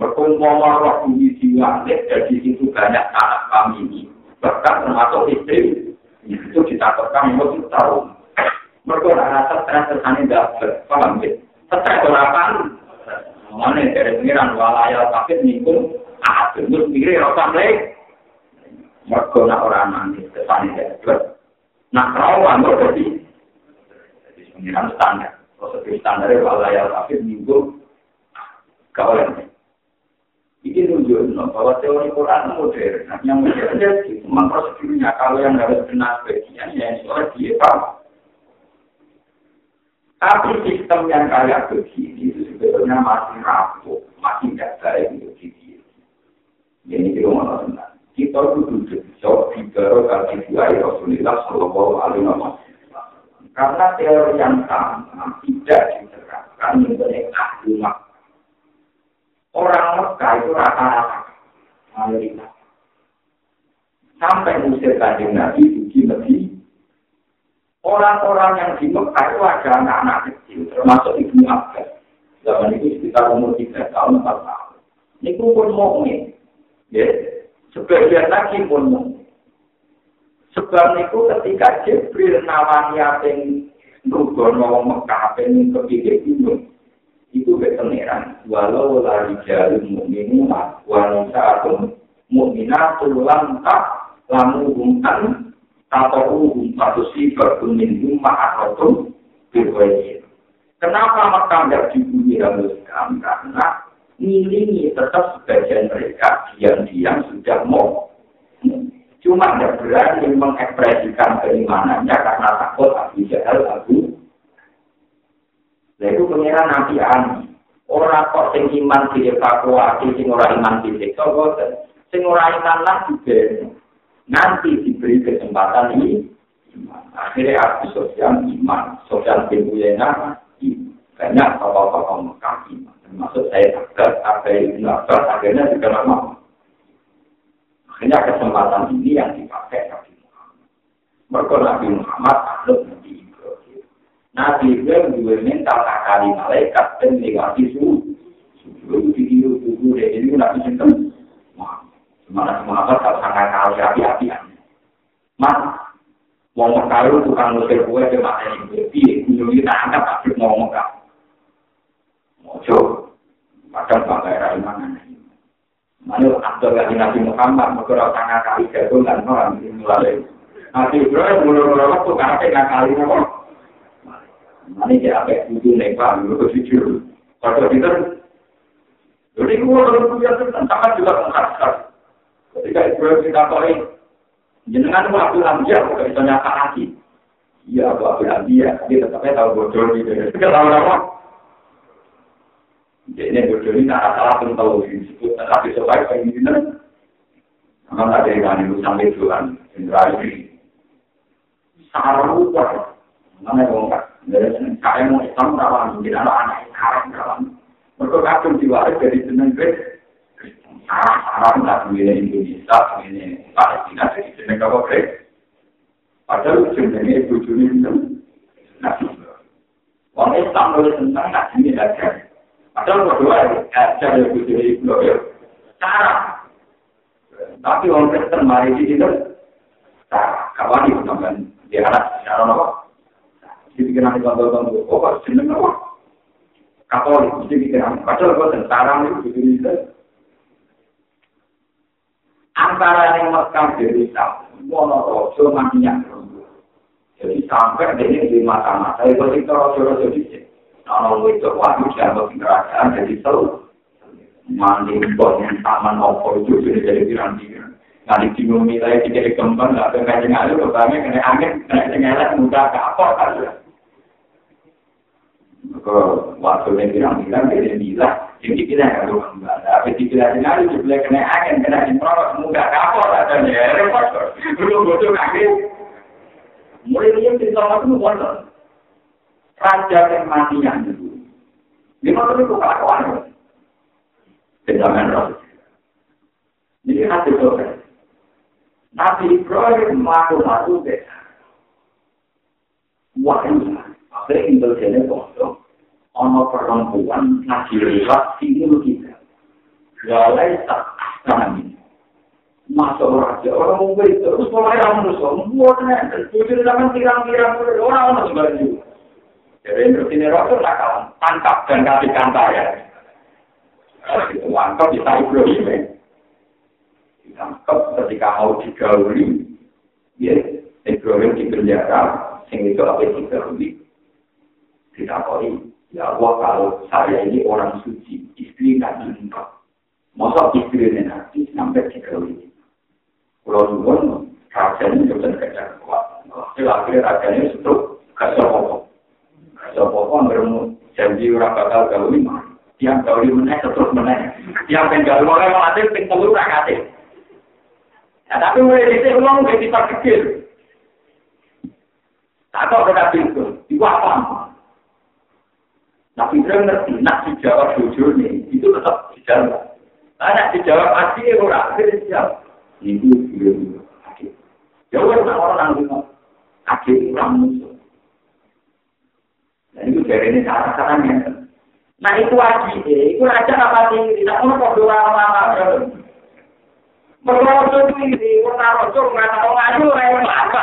Berkumpul roh bumi diwalik dari situ banyak anak kami ini. Bahkan termasuk istri. Itu ditakutkan mau tahu. Mereka rasa stres tersani dapat. Paham ya? Stres berapa? Mana dari pengiran walayal sakit nikung. Ah, terus mikir rasa lagi. Mereka nak orang nanti tersani dapat. Nah, rawan berarti. Pengiran standar. Prosedur standar walayal sakit nikung. Kau yang Ini menunjukkan bahwa teori Quran modern, yang modern itu memang prosedurnya. Kalau yang harus benar bagian, ya soal dia paham. Tapi sistem yang kayak begini itu sebetulnya masih rapuh, masih tidak baik untuk diri. Jadi kita mau tentang kita itu duduk jauh di baru kali dua Rasulullah Shallallahu Alaihi Wasallam. Karena teori yang sama tidak diterapkan mengenai ahli Orang Mekah itu rata-rata mayoritas. Sampai musir kanjeng Nabi di Nabi. Orang-orang yang di Mekah itu ada anak-anak kecil, termasuk ibu Abbas. Zaman itu sekitar umur 3 tahun, 4 tahun. Ini pun mukmin. Ya, sebagian lagi pun mukmin. Sebab itu ketika Jibril nawani yang Nugono Mekah, yang kepikir gunung, itu keteneran walau lari jari mu'minu wanita atau mu'minatul lam tak lamu humkan atau hum satu sifat kuning rumah atau berwajib. Kenapa mereka tidak dibunyi Islam? Karena ini tetap sebagian mereka diam-diam sudah mau. Cuma tidak berani mengekspresikan keimanannya karena takut Abu Jahal Abu Nah itu pengiran Nabi Ani. Orang kok sing iman dievakuasi, sing ora iman disiksa, sing ora iman lah juga. Nanti diberi kesempatan ini, akhirnya Abu Sofyan iman, Sofyan bin Uyena banyak tokoh-tokoh Mekah iman. Termasuk saya Abbas, apa Ibn Abbas, akhirnya juga lama. Akhirnya kesempatan ini yang dipakai Nabi Muhammad. Mereka Nabi Muhammad, Nabi Nabi Ibrahim juga minta kali malaikat dan lewati suhu. Suhu video suhu ini nabi sinten. Mana semua apa tak sangat kali api-api. Mas, mau mekaru tukang musir kue ke mana ini berpi, kunjung kita anggap pasti mau mekar. Mojo, padahal pakai rai mana Mana Abdul Ghani Nabi Muhammad, mereka tangan kali jagung dan orang mulai. Nabi Ibrahim mulai-mulai waktu karena kali ngomong. Ini dia apa itu nepa, itu jujur. Pada kita, jadi gua kalau punya tentang sangat juga mengharapkan. Ketika Ibrahim kita tahu jenengan mau ambil ambil, kalau bisa nyata lagi. Iya, aku ambil ambil, tapi tetapnya tahu bocor gitu. Kita tahu apa? Jadi ini bocor ini nggak salah pun tahu disebut, tapi supaya kayak gini kan. Memang ada yang itu sampai Tuhan, Indra ini. Sangat lupa. Mana yang ngomong dari kaya mau Islam rawan, mungkin anak-anak haram rawan. Mereka kacung diwaris dari jeneng Kristen. Haram tak punya Indonesia, punya Palestina, jadi jeneng apa Kristen. Padahal jenengnya ibu juni itu. Orang Islam boleh tentang nabi ini. Padahal berdua aja ibu juni itu. Cara. Tapi orang Kristen mari di sini. Cara. Kawan itu teman. Dia anak, cara apa? dipikiran contoh-contoh, oh kok jeneng apa? Katolik, mesti pikiran. Padahal kok tentara itu bisa. Antara yang Mekah dari Wono Rojo matinya. Jadi sampai ini di mata-mata, itu kita Rojo-Rojo di Kalau itu wahyu dianggap kerajaan jadi seru. Mandi bos taman opo itu sudah jadi pikiran-pikiran. Nanti bingung nilai tiga kembang, nggak ada kajian pertama kena angin, kena cengelat, mudah apa kan? Ke waktu yang bilang-bilang, dia bilang, dipilih kan tuh kembang. Tapi dipilih sendiri, dipilih kena angin, kena improt, mudah ke apa katanya, repot. Belum bodoh kaki. Mulai dia cerita waktu itu, Raja yang matinya itu. Gimana itu kelakuan? Jangan roh. Ini hati sore. Nabi Ibrahim matu-matu desa. Wah, akhirnya intel jene foto. Ono perempuan ngaji lewat sini kita. Walai tak kami. Masuk raja, orang mau beli terus mulai orang manusia, mau nih, tujuh zaman tirang-tirang orang orang sebaju. Jadi menurut ini raja nakal, tangkap dan kasih kantar ya. Itu mantap kita Ibrahim ya. Ditangkap ketika mau digauli, ya Ibrahim di penjara, sing itu apa digauli. Tidak koi, ya Allah kalau saya ini orang suci, istri nabi engkau. Masa istri ini nabi sampai digauli. Kalau dulu, rasanya juga kerja kuat. Hasil akhirnya rasanya itu gak sopo. Gak sopo, bermu janji orang bakal gauli mah. Tiap gauli meneh, terus meneh. Tiap penggauli orang mati, penggauli rakate. Nah, tapi mulai di sini uang udah kita kecil. Tak tahu kita pintu, itu apa? Tapi dia ngerti, nak dijawab jujur nih, itu tetap dijawab. Nah, nak dijawab asli, orang akhirnya dijawab. itu belum akhir. Jauh orang orang yang akhir orang musuh. Itu dari ini cara caranya. Nah itu wajib, itu aja apa sih? Tidak mau kok dua lama Merosot ini, orang rosot nggak tahu ngaju, rewel apa?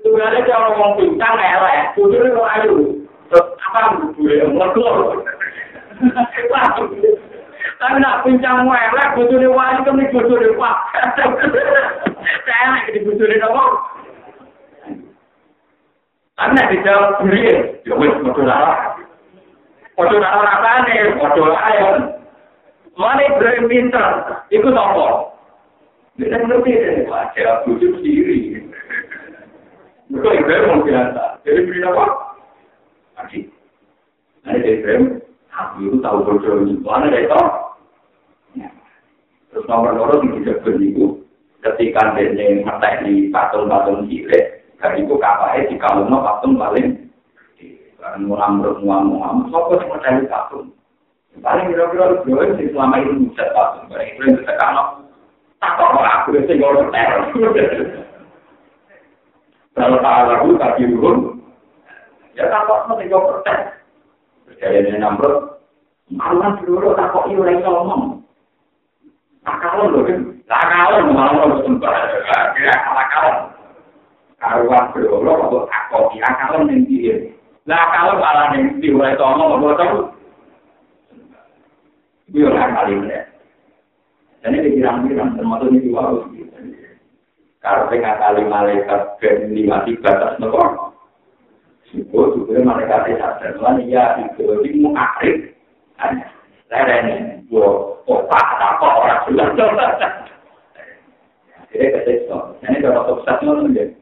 Sebenarnya kalau ngomong pincang elek, jujur itu ngaju. Apa gue merosot? Tapi nak pincang elek, bojone wali kemi bojone pak. Elek di bojone nopo? Tapi nak dijawab beri, ya wis padha lara. Padha lara rasane, padha ayo. Mana Ibrahim pinter, iku sapa? Dia ngerti deh, wajah bujuk sendiri. Mereka Ibrahim mau biasa, jadi beri apa? Aji. Nah, Ibrahim, aku itu tahu bodoh ini, mana dia tahu? Terus nomor loro di jabat itu ketika dia ngetek di patung-patung cilik, dari itu kapalnya di kalungnya patung paling karena muam muam muam, sopo sih mencari patung. Paling kira-kira dua sih selama ini bisa patung, barang itu yang bisa kalau tak kok aku nggak usah teror. Kalau tak lagu tak diurun, ya tak kok nanti nggak percaya. Dengan nomor, malah dulu tak kok iuran ngomong. Akalon lho, akalon malah harus sembah. Ya akalon. Karuan berolo apa akoti akalon ning piye? Lah akalon malah ning piye wae to ngomong apa to? Biar kali ini. Dan ini pirang-pirang termasuk ini dua harus Kalau tengah kali malaikat dan lima tiga atas nopo. Sipo juga malaikat sadar. Lan iya itu itu akrib. Lerene, gua otak apa orang jelas. Jadi ketika ini kalau sukses itu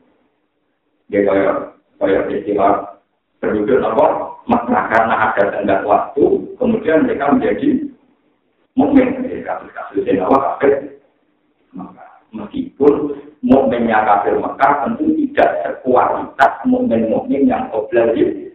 dia kayak kayak istilah berwujud apa? Maka karena ada tanda waktu, kemudian mereka menjadi mukmin. Kasus-kasus yang awal kafir. Maka meskipun mukminnya kafir Mekah tentu tidak sekualitas mukmin-mukmin yang obligasi.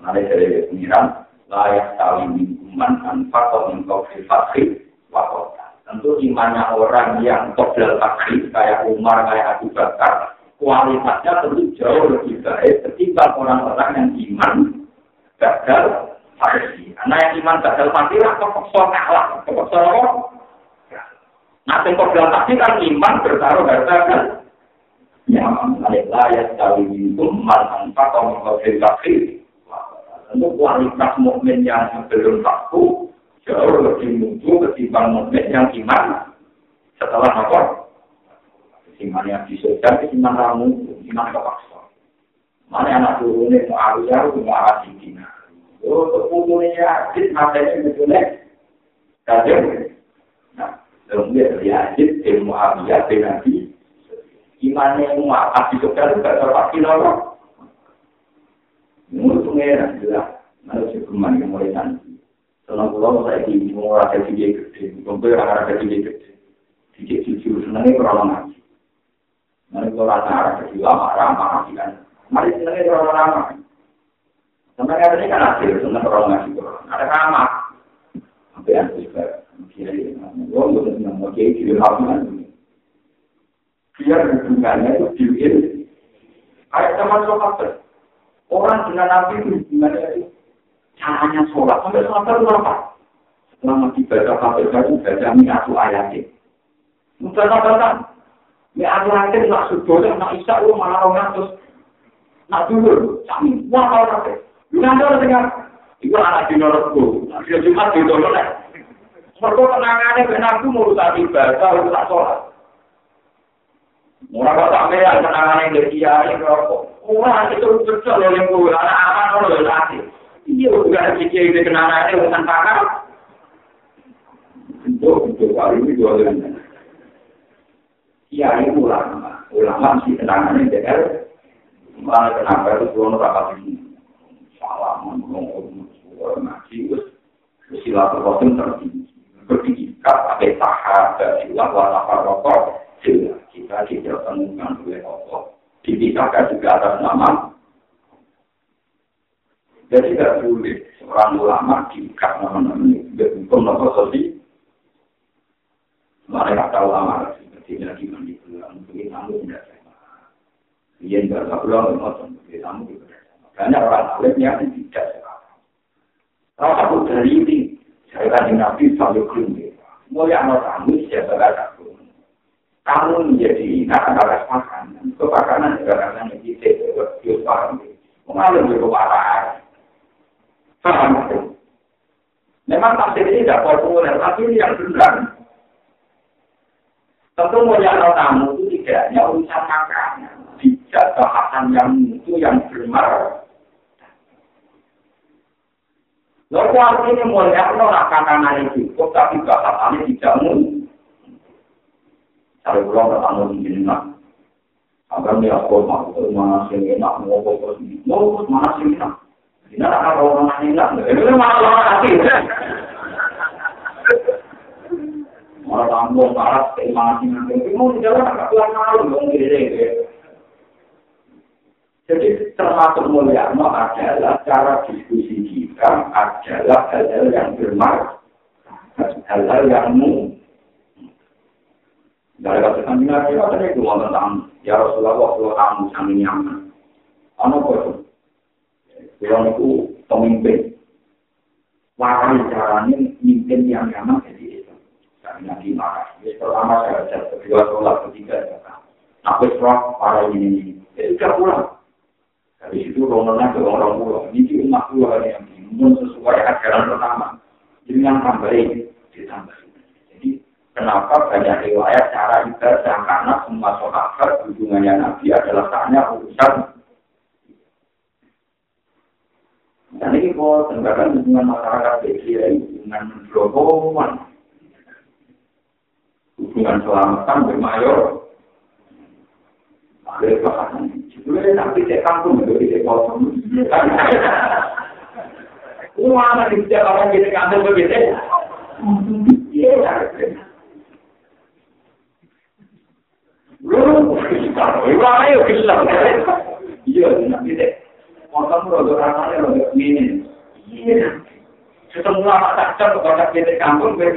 Nah, dari pengiran layak tahu minuman anfaqo min qawfil fakri wa Tentu imannya orang yang qoblal fakri kayak Umar, kayak Abu Bakar, kualitasnya tentu jauh lebih baik ketimbang orang-orang yang iman gagal fakri. Karena yang iman gagal fakri lah kepeksa kalah, kepeksa apa? Nah, yang qoblal fakri kan iman bertaruh harta kan? Ya, layak tahu minuman anfaqo min qawfil fakri tentu kualitas mukmin yang belum takut jauh lebih muncul ketimbang mukmin yang iman setelah apa? Iman yang disodar, iman ramu, iman kepaksa. Mana anak turunnya mau arusnya, mau arah sidina. Oh, keputusannya yakin, matanya betulnya. Kajian. Nah, dalam dia terjadi, ilmu abiyah, nabi. Imannya yang mau arah disodar, tidak terpaksa lho. Menurut pengeran jelas, mana sih kemana yang mulai nanti. Soalnya pulau saya mau rasa tiga gede, rasa tiga gede. Tiga jujur, senangnya ngaji. Rasa rasa tiga lama ramah kan. Mari senangnya kurang ramah. Sampai kata ini kan hasil, senang kurang ngaji kurang. Ada ramah. Sampai yang jadi jadi hubungan. Biar hubungannya itu diwil. Kayak teman sokap Orang dengan Nabi itu gimana itu? caranya sholat sampai sholat itu apa? Selama dibaca sampai baca baca miatu ayatnya. Mudah apa Ya ayatnya nak sudah nak isak lu malah orang terus nak dulu kami wah kalau nanti. Nanti orang dengar itu anak di norotku. Dia cuma di dorong lah. Mereka kenangannya benar tuh mau tak ibadah, mau tak sholat. Murah kok sampai ya kenangannya dari dia ini rokok. Wah itu betul loh yang gue anak anak loh lagi. Iya juga pikir ini kenangannya bukan pakar. Untuk untuk kali ini dua kali. Ini ulama, ulama sih kenangannya DR. Malah kenapa itu dua rapat ini? Salah, ngomong, ngaji, terus silaturahim tertinggi. Berdikat, ada tahap, dari wala rokok, jelas kita tidak temukan oleh Allah. Dipisahkan juga atas nama. Jadi tidak boleh seorang ulama diikat nama-nama ini. Hukum nopo sosial. Mereka tahu ulama seperti lagi mandi pulang, mungkin kamu tidak sama. Dia tidak pulang, mungkin kamu tidak sama. Banyak orang alim yang tidak sama. Kalau aku dari ini, saya tadi nabi selalu keluar. Mau yang mau kamu siapa kata kamu menjadi nak ada makanan, kepakanan juga karena kita itu paham. Mengalir juga parah. Paham itu. Memang tafsir ini tidak populer, tapi ini yang benar. Tentu mulia tamu itu tidak hanya urusan makanan, tidak bahasan yang itu yang benar. Lalu artinya mulia itu cukup, tapi bahasannya tidak mungkin. Kalau pulang ke tamu di sini agar dia kau mau ke mana sih enak, mau ke sini, mau ke mana sih enak. Ini kalau orang enak, itu malah orang hati. Malah tamu malas ke mana sih nanti, mau di jalan agak pulang malu dong Jadi termasuk mulia adalah cara diskusi kita adalah hal-hal yang bermanfaat, hal-hal yang mungkin. Dari kata kami nabi, kata itu mau tentang ya Rasulullah, kalau kamu sangat nyaman. Ano kok? Kalau itu pemimpin, warai caranya mimpin yang nyaman jadi nabi marah. Jadi pertama saya kedua sholat ketiga ya kan. Aku serah para ini ini. Jadi tidak pulang. Dari situ rononnya ke orang pulang. Ini umat pulang yang ini. sesuai ajaran pertama. Jadi yang tambahin ditambah. Kenapa banyak riwayat cara ibadah karena semua sahabat hubungannya Nabi adalah tanya urusan. Dan ini kok tentang hubungan masyarakat hubungan berhubungan, bermayor. Akhirnya bahasan, sebenarnya nanti saya kampung itu di kosong. Uang setiap orang kita kampung. Iya, Lho, iku ayo kisah. Iya, nanti deh. Motor rodo ramane rodo ngene. Iya. Ketemu lama tak cocok kepada kita kampung, biar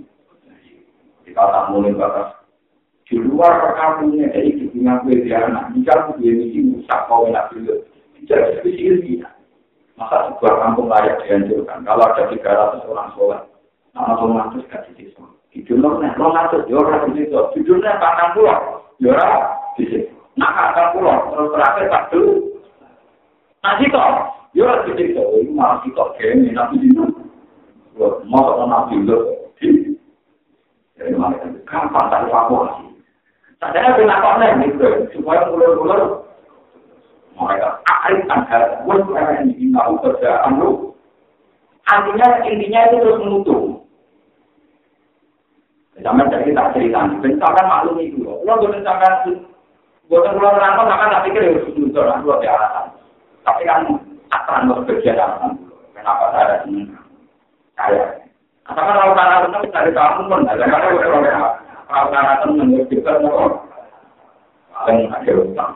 Kita tak mulai batas. Di luar perkampungannya, jadi di tengah gue dia anak. Jika gue misi musak kau enak dulu. Tidak spesial dia. Masa sebuah kampung layak dihancurkan. Kalau ada 300 orang sholat. Nama sholat itu gak disiksa. Jujurnya, nek rong atus yo ora di situ. Jujurnya patang pulau, yo ora di situ. Nak patang pulau, terus terakhir satu. Nah situ, yo ora di situ. Ini malah situ, kayaknya nabi situ. Mau sama nabi itu. Jadi mereka gampang tak evakuasi. Sadar kena kok gitu, supaya mulur-mulur mereka akhir tanggal, gue ini tahu kerjaan lu. Artinya intinya itu terus menutup. Sampai dari kita cerita, bentakan maklum itu. Kalau gue bentakan, gue keluar rangkau, maka tak pikir harus jujur, aku ada alasan. Tapi kan bekerja dalam Kenapa saya senang? Saya. Asal kalau cara senang dari kamu pun ada kalau kalau cara senang juga mau. Paling ada utang.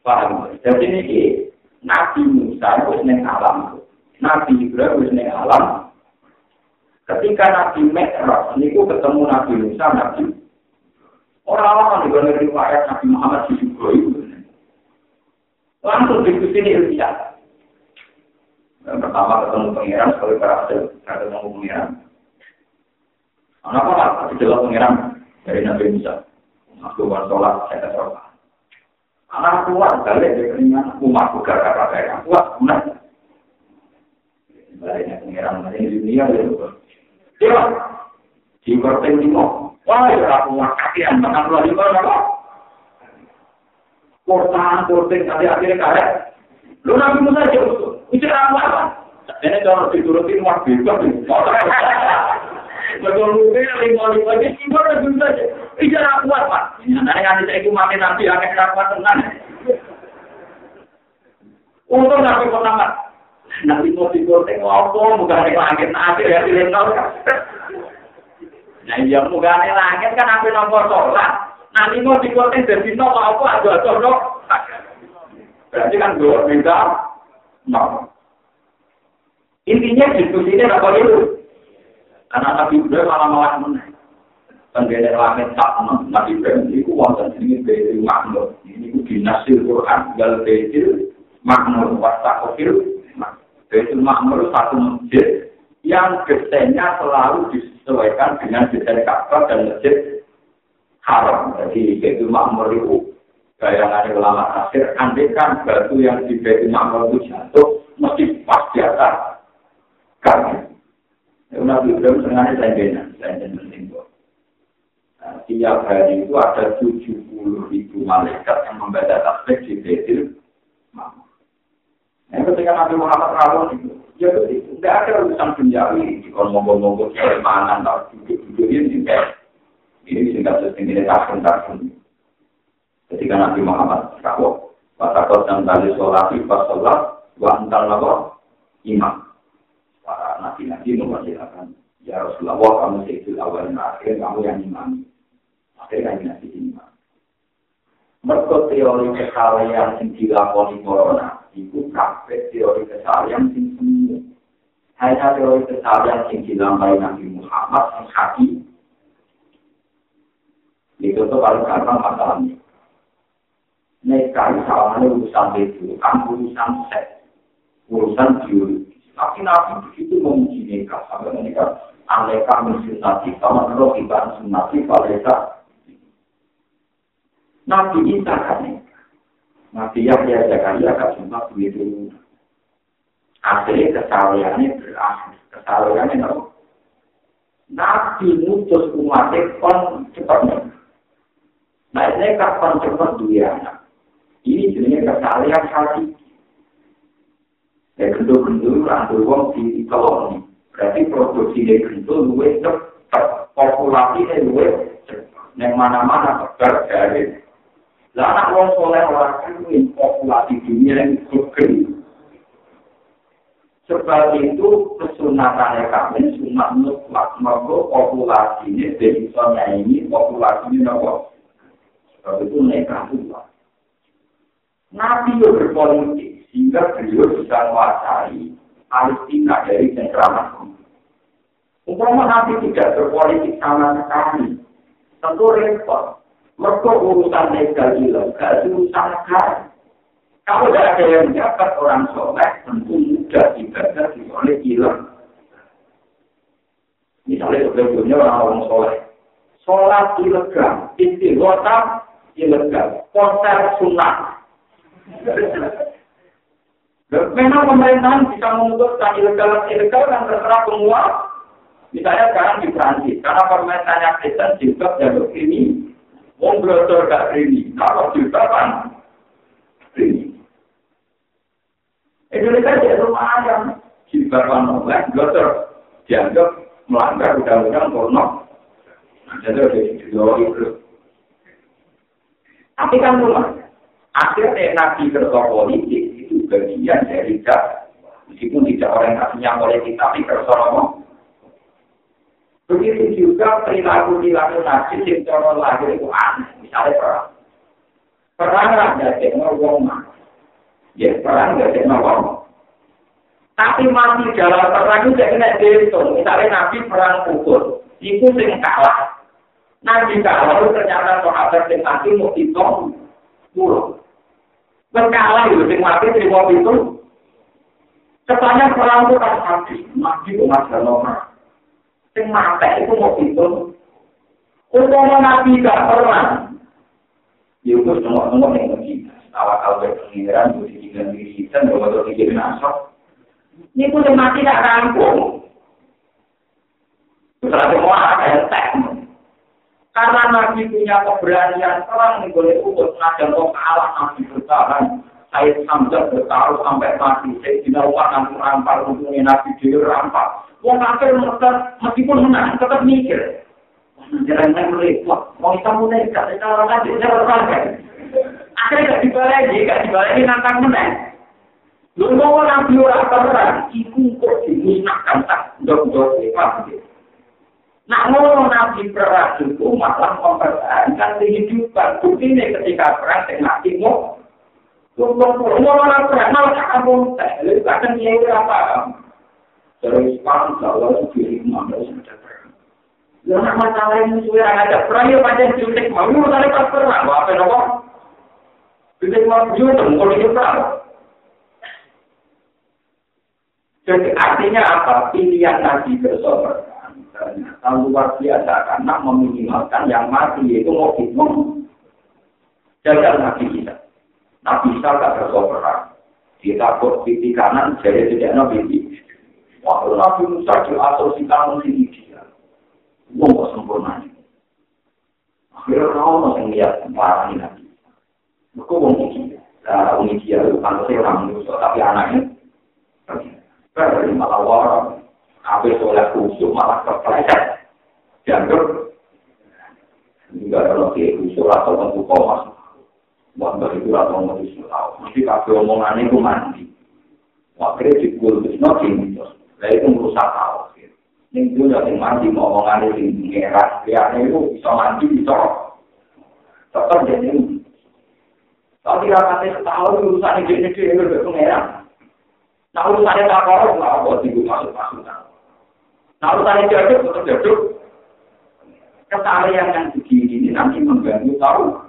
Paham? Jadi ini Nabi Musa itu seneng alam. Nabi Ibrahim itu seneng alam. Ketika Nabi Mi'raj, ini ketemu Nabi Musa, Nabi Orang-orang di luar riwayat Nabi Muhammad di itu. Langsung diskusi ini ilmiah. Yang pertama ketemu pengiran, sekali berhasil ketemu pengiran. Anak apa? Itulah pengiran dari Nabi Musa. Aku buat sholat, saya sholat. Anak kuat, balik dari keringan, umat buka kata saya. Kuat, benar. Baliknya pengiran, ini dunia, ya. Dia, di lima. Wah, ya aku yang makan luar di mana, Kortan, korting, tadi akhirnya karet. Lu nabi Musa aja, bicara apa? Ini kalau diturutin wah bebas. Betul mungkin lima lima ini gimana bisa aja? Bicara kuat pak. Nah yang saya itu mati nabi aneh kuat tenang. Untung nabi pertama. Nabi mau dikorting apa? Bukan langit nabi ya Nah iya langit kan ampe nomor sholat. Nanti mau dikorting dari no apa ada ada no. Berarti kan dua beda. No. Intinya diskusi ini apa itu? Karena Nabi Ibrahim malah malah menang. Penggede langit tak Nabi Ibrahim itu wonten ini dari makmur. Ini dinasir Quran gal bejil makmur wasakofil. Bejil makmur satu masjid yang desainnya selalu disesuaikan dengan desain Ka'bah dan masjid haram. Jadi itu makmur itu bayangan ulama akhir, andekan batu yang di Baitul Makmur itu jatuh, mesti pas di atas kami. Nabi Ibrahim sengaja selain selain penting Nah, tiap hari itu ada 70 ribu malaikat yang membaca tasbih di Baitul Makmur. Nah, ketika Nabi Muhammad rawon itu, Ya begitu. Tidak ada urusan penjari. Kalau ngomong-ngomong keamanan, tak duduk-duduk ini juga. Ini singkat sesingkat tahun-tahun. Ketika Nabi Muhammad kau Watakot dan tali sholat, pas sholat, wa antar imam. Para nabi-nabi mempersilakan. Ya Rasulullah, kamu seitul awal dan akhir, kamu yang imam. Akhirnya nabi imam. Mereka teori kesalahan yang dilakoni corona, itu kafe teori kesalahan yang semu. Hanya teori kesalahan yang dilambai Nabi Muhammad yang hati. Itu tuh paling gampang masalahnya. Mereka misalnya urusan itu, kan urusan seks, urusan biologis. Tapi Nabi begitu memuji mereka, sampai mereka, aneka mensunati, sama roh ibarat sunati, pada Nabi Isa kan Nabi Yahya Zakaria kan cuma begitu. Akhirnya kesalahannya berakhir. Kesalahannya apa? Nabi mutus umatnya kon cepatnya. Nah ini kapan cepat dia anak. Ini jenisnya kesalahan hati. Ya gendul-gendul rantul wong di koloni. Berarti produksi dari gendul luwe cepat. Populasinya luwe cepat. Yang mana-mana tebar dari Lah anak wong soleh ora kuwi populasi dunia yang gede. Sebab itu kesunatan kami sunat mutlak mergo populasi ini dari soalnya ini populasi ini nopo. Sebab itu mereka juga. Nabi itu berpolitik sehingga beliau bisa menguasai Palestina dari cengkraman. Umpama Nabi tidak berpolitik sama sekali, tentu repot. Mereka urusan legal ilegal, urusan kan. Kalau tidak ada yang dapat orang soleh, tentu mudah ibadah oleh hilang. Misalnya sebelumnya orang-orang soleh. Sholat ilegal, istighota ilegal, konser sunat. Memang pemerintahan bisa memutuskan ilegal ilegal kan terserah semua. Misalnya sekarang di Prancis, karena pemerintahannya Kristen juga jalur ini Wong blotor gak rini, kalau juga kan rini. Indonesia jadi lumayan. Jika kan oleh blotor dianggap melanggar undang-undang porno. Jadi ada di itu. Tapi kan lumayan. Akhirnya nabi kerja politik itu bagian dari dakwah. Meskipun tidak orientasinya politik, tapi kersono. Begitu juga perilaku-perilaku nabi yang cara lahir itu aneh. Misalnya perang. Perang ada yang ngomong. Ya, perang ada yang ngomong. Tapi mati dalam perang itu kena dihitung. Misalnya nabi perang pukul. Itu yang kalah. Nabi kalah ternyata sahabat yang mati mau hitung. Pulau. Berkalah itu yang mati terima itu. Kesannya perang itu kan mati. Mati itu masih nomor. sing mate iku mau pintu. Utomo nabi gak pernah. Ya itu semua-semua yang mesti. Awal-awal berpengiran, mesti tinggal diri kita, bahwa itu tiga binasok. Ini pun mati gak rampung. Semua ada yang tek. Karena Nabi punya keberanian nih boleh ukur sengaja kok kalah Nabi bertahan. Saya sambil bertaruh sampai mati. Saya tidak lupa nanti rampar untungnya Nabi dia rampar. Wong kafir meskipun menang tetap mikir. Jangan yang repot. Mau kita mulai kita orang aja saya berpikir. Akhirnya gak dibalik, gak dibalik nantang menang. Lu mau nabi orang perang, iku kok dimusnahkan tak dok-dok mau nabi perang itu malah mempertahankan kehidupan. Bukti ini ketika perang, mati mau. Lu mau orang perang, malah kamu teh. Lu kadang dia apa? Terus paham kalau diri mengambil sudah perang. Lalu masalah ini sudah ada perang ya panjang jutek mau misalnya pas perang apa nopo? Jutek mau jutek mau di perang. Jadi artinya apa? Pilihan Nabi bersober. Ternyata luar biasa karena meminimalkan yang mati itu mau hitung. Jaga Nabi kita. Nabi kita tak bersober. Kita kok pipi kanan jadi tidak Nabi Waktu Nabi Musa kamu sini dia. Wong sempurna. Akhirnya orang yang lihat parah ini Nabi. Mereka wong ini. Nah, ini dia itu pantasnya orang Musa, tapi anaknya. Dari malah orang. Habis oleh khusyuk malah kepleset. Dianggap. Enggak ada lagi khusyuk atau bentuk komas. Wah, itu atau bentuk tahu. Nanti kakek omongannya itu mandi. Akhirnya dikul, terus nanti Nah itu merusak tahu. Yang itu yang mandi mau ngomongin di ngeras, lihatnya itu bisa mandi, bisa tetap jadi. Tapi rapatnya setahun urusan ini jadi dia itu pengeran. Nah urusannya tak korup, nggak apa sih masuk masuk. Nah urusannya jaduk, tetap jaduk. Kesalahan yang begini ini nanti mengganggu tahu.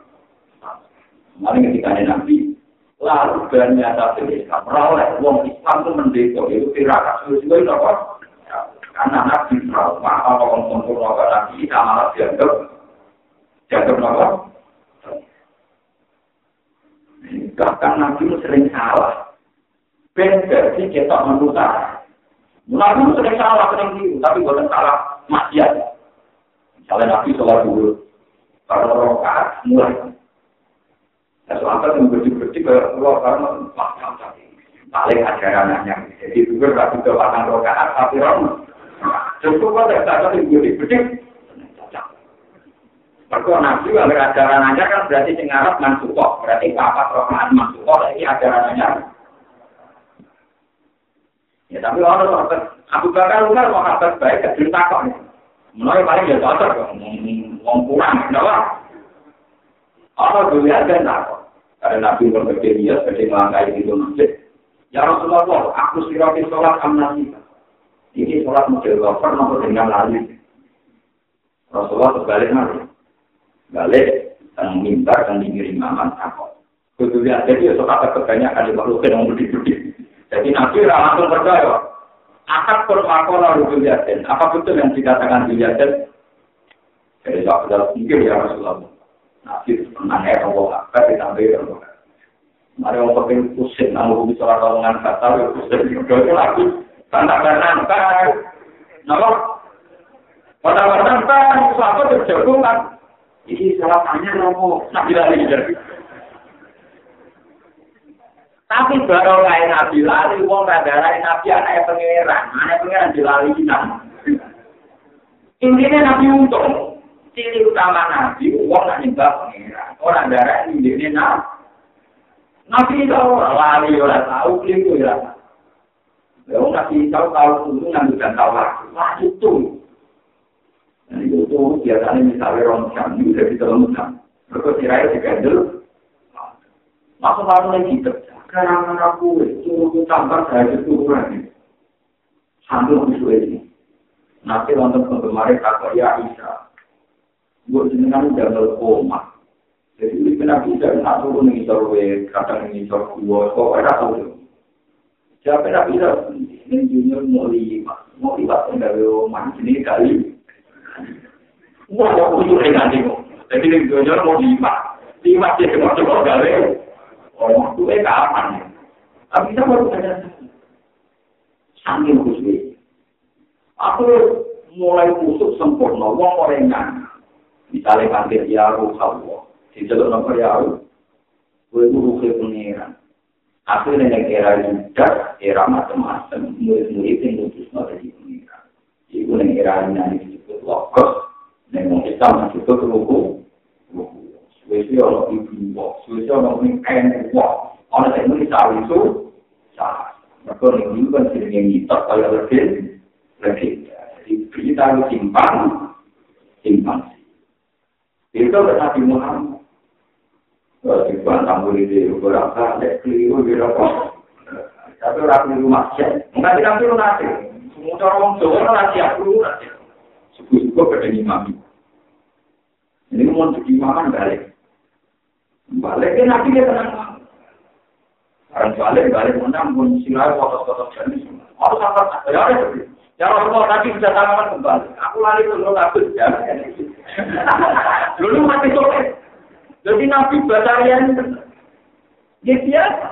Mari ketika nanti lalu ternyata Islam oleh wong Islam itu mendekor itu tirakat sesuai itu apa? Karena nabi trauma apa orang sempurna apa nabi kita malah dianggap dianggap apa? Bahkan nabi itu sering salah. Sih kita menutar. Nabi itu sering salah, sering dulu, tapi bukan salah maksiat. Misalnya nabi sholat dulu, kalau rokaat mulai Selatan yang bersih-bersih ke luar karena makam tadi. Paling ajaran hanya. Jadi juga gak bisa pasang rokaat tapi rom. Cukup kok tidak ada yang. Mereka nabi kalau ajaran aja kan berarti sing Arab mansukoh. Berarti papat rokaat mansukoh lagi ajaran aja. Ya tapi orang orang Abu Bakar Umar mau kabar baik ke cerita kok. Mulai paling ya cocok. Ngomong kurang, kenapa? Orang dulu aja tak Karena Nabi berbagai dia sebagai melangkai itu masjid. Ya Rasulullah, aku sirati sholat amnasi. Ini sholat model wafer nomor dengan lali. Rasulullah terbalik nanti. Balik dan minta dan dikirim aman apa. Kemudian jadi ya sholat kebanyakan di makhluk yang berdiri Jadi Nabi langsung percaya. Akad permakola rukun yasin. Apa betul yang dikatakan di yasin? Jadi sahabat mungkin ya Rasulullah. Nabi tenang ya Allah, apa ditambah ya Allah. Mari orang penting pusing, namun bisa orang omongan kata, ya pusing. Itu lagi, tanda-tanda, Nama, tanda-tanda, sahabat terjagung kan. Ini salah tanya nopo, Nabi lali jadi. Tapi baru kayak Nabi lali, wong radara Nabi anaknya pangeran, anaknya pangeran dilali kita. Intinya Nabi untung, ciri utama nabi wong nak nyembah pengira orang darah ini dia nabi Nabi tahu lari ora tahu keliru ya. Lalu nabi tahu tahu itu nggak bisa tahu lagi. Wah itu. Nah itu tuh biasanya misalnya orang itu udah bisa lengkap. Mereka tirai digandel. Masuk lalu lagi gitu. Sekarang aku itu tambah saya itu kurang. Sambil musuh ini. Nanti nonton penggemar kata ya Isa. Gue jenengan udah koma. Jadi ini kena bisa nak turun nih sorwe, kadang ini sorwe, kok ada tahu Siapa yang bisa ini junior mau lima, mau lima enggak rumah ini kali. Wah, aku tuh nanti kok. Jadi ini junior mau lima, lima sih cuma coba gawe. Oh, itu eh kapan? Tapi kita baru saja sambil khusus. Aku mulai kusuk sempurna, wong orang Misalnya panggil ya ruh Allah. di jalur nomor ya gue guru ke pengiran. Akhirnya yang era juga era macam-macam. Murid-murid yang mutus nol di pengiran. Ibu yang era ini disebut lokos yang mau kita ruku. Ruku suwesi orang ibu wak suwesi orang ini kain wak orang yang ini sawi itu salah maka yang ini kan sering yang ngitak kaya lebih lebih jadi kita harus simpan simpan itu Nabi Muhammad di bantang murid itu berapa ada keliru di rokok tapi orang keliru masih nggak tidak keliru nanti semua orang Jawa orang siap keliru nanti suku pada imam ini mau jadi imam balik balik kan nanti dia tenang. Orang balik balik menang pun sinar foto-foto jenis. Harus apa? Ya ya Allah tadi bisa tangan kembali. Aku lari ke rumah aku jangan dulu mati sore. Jadi Nabi Batarian ya biasa.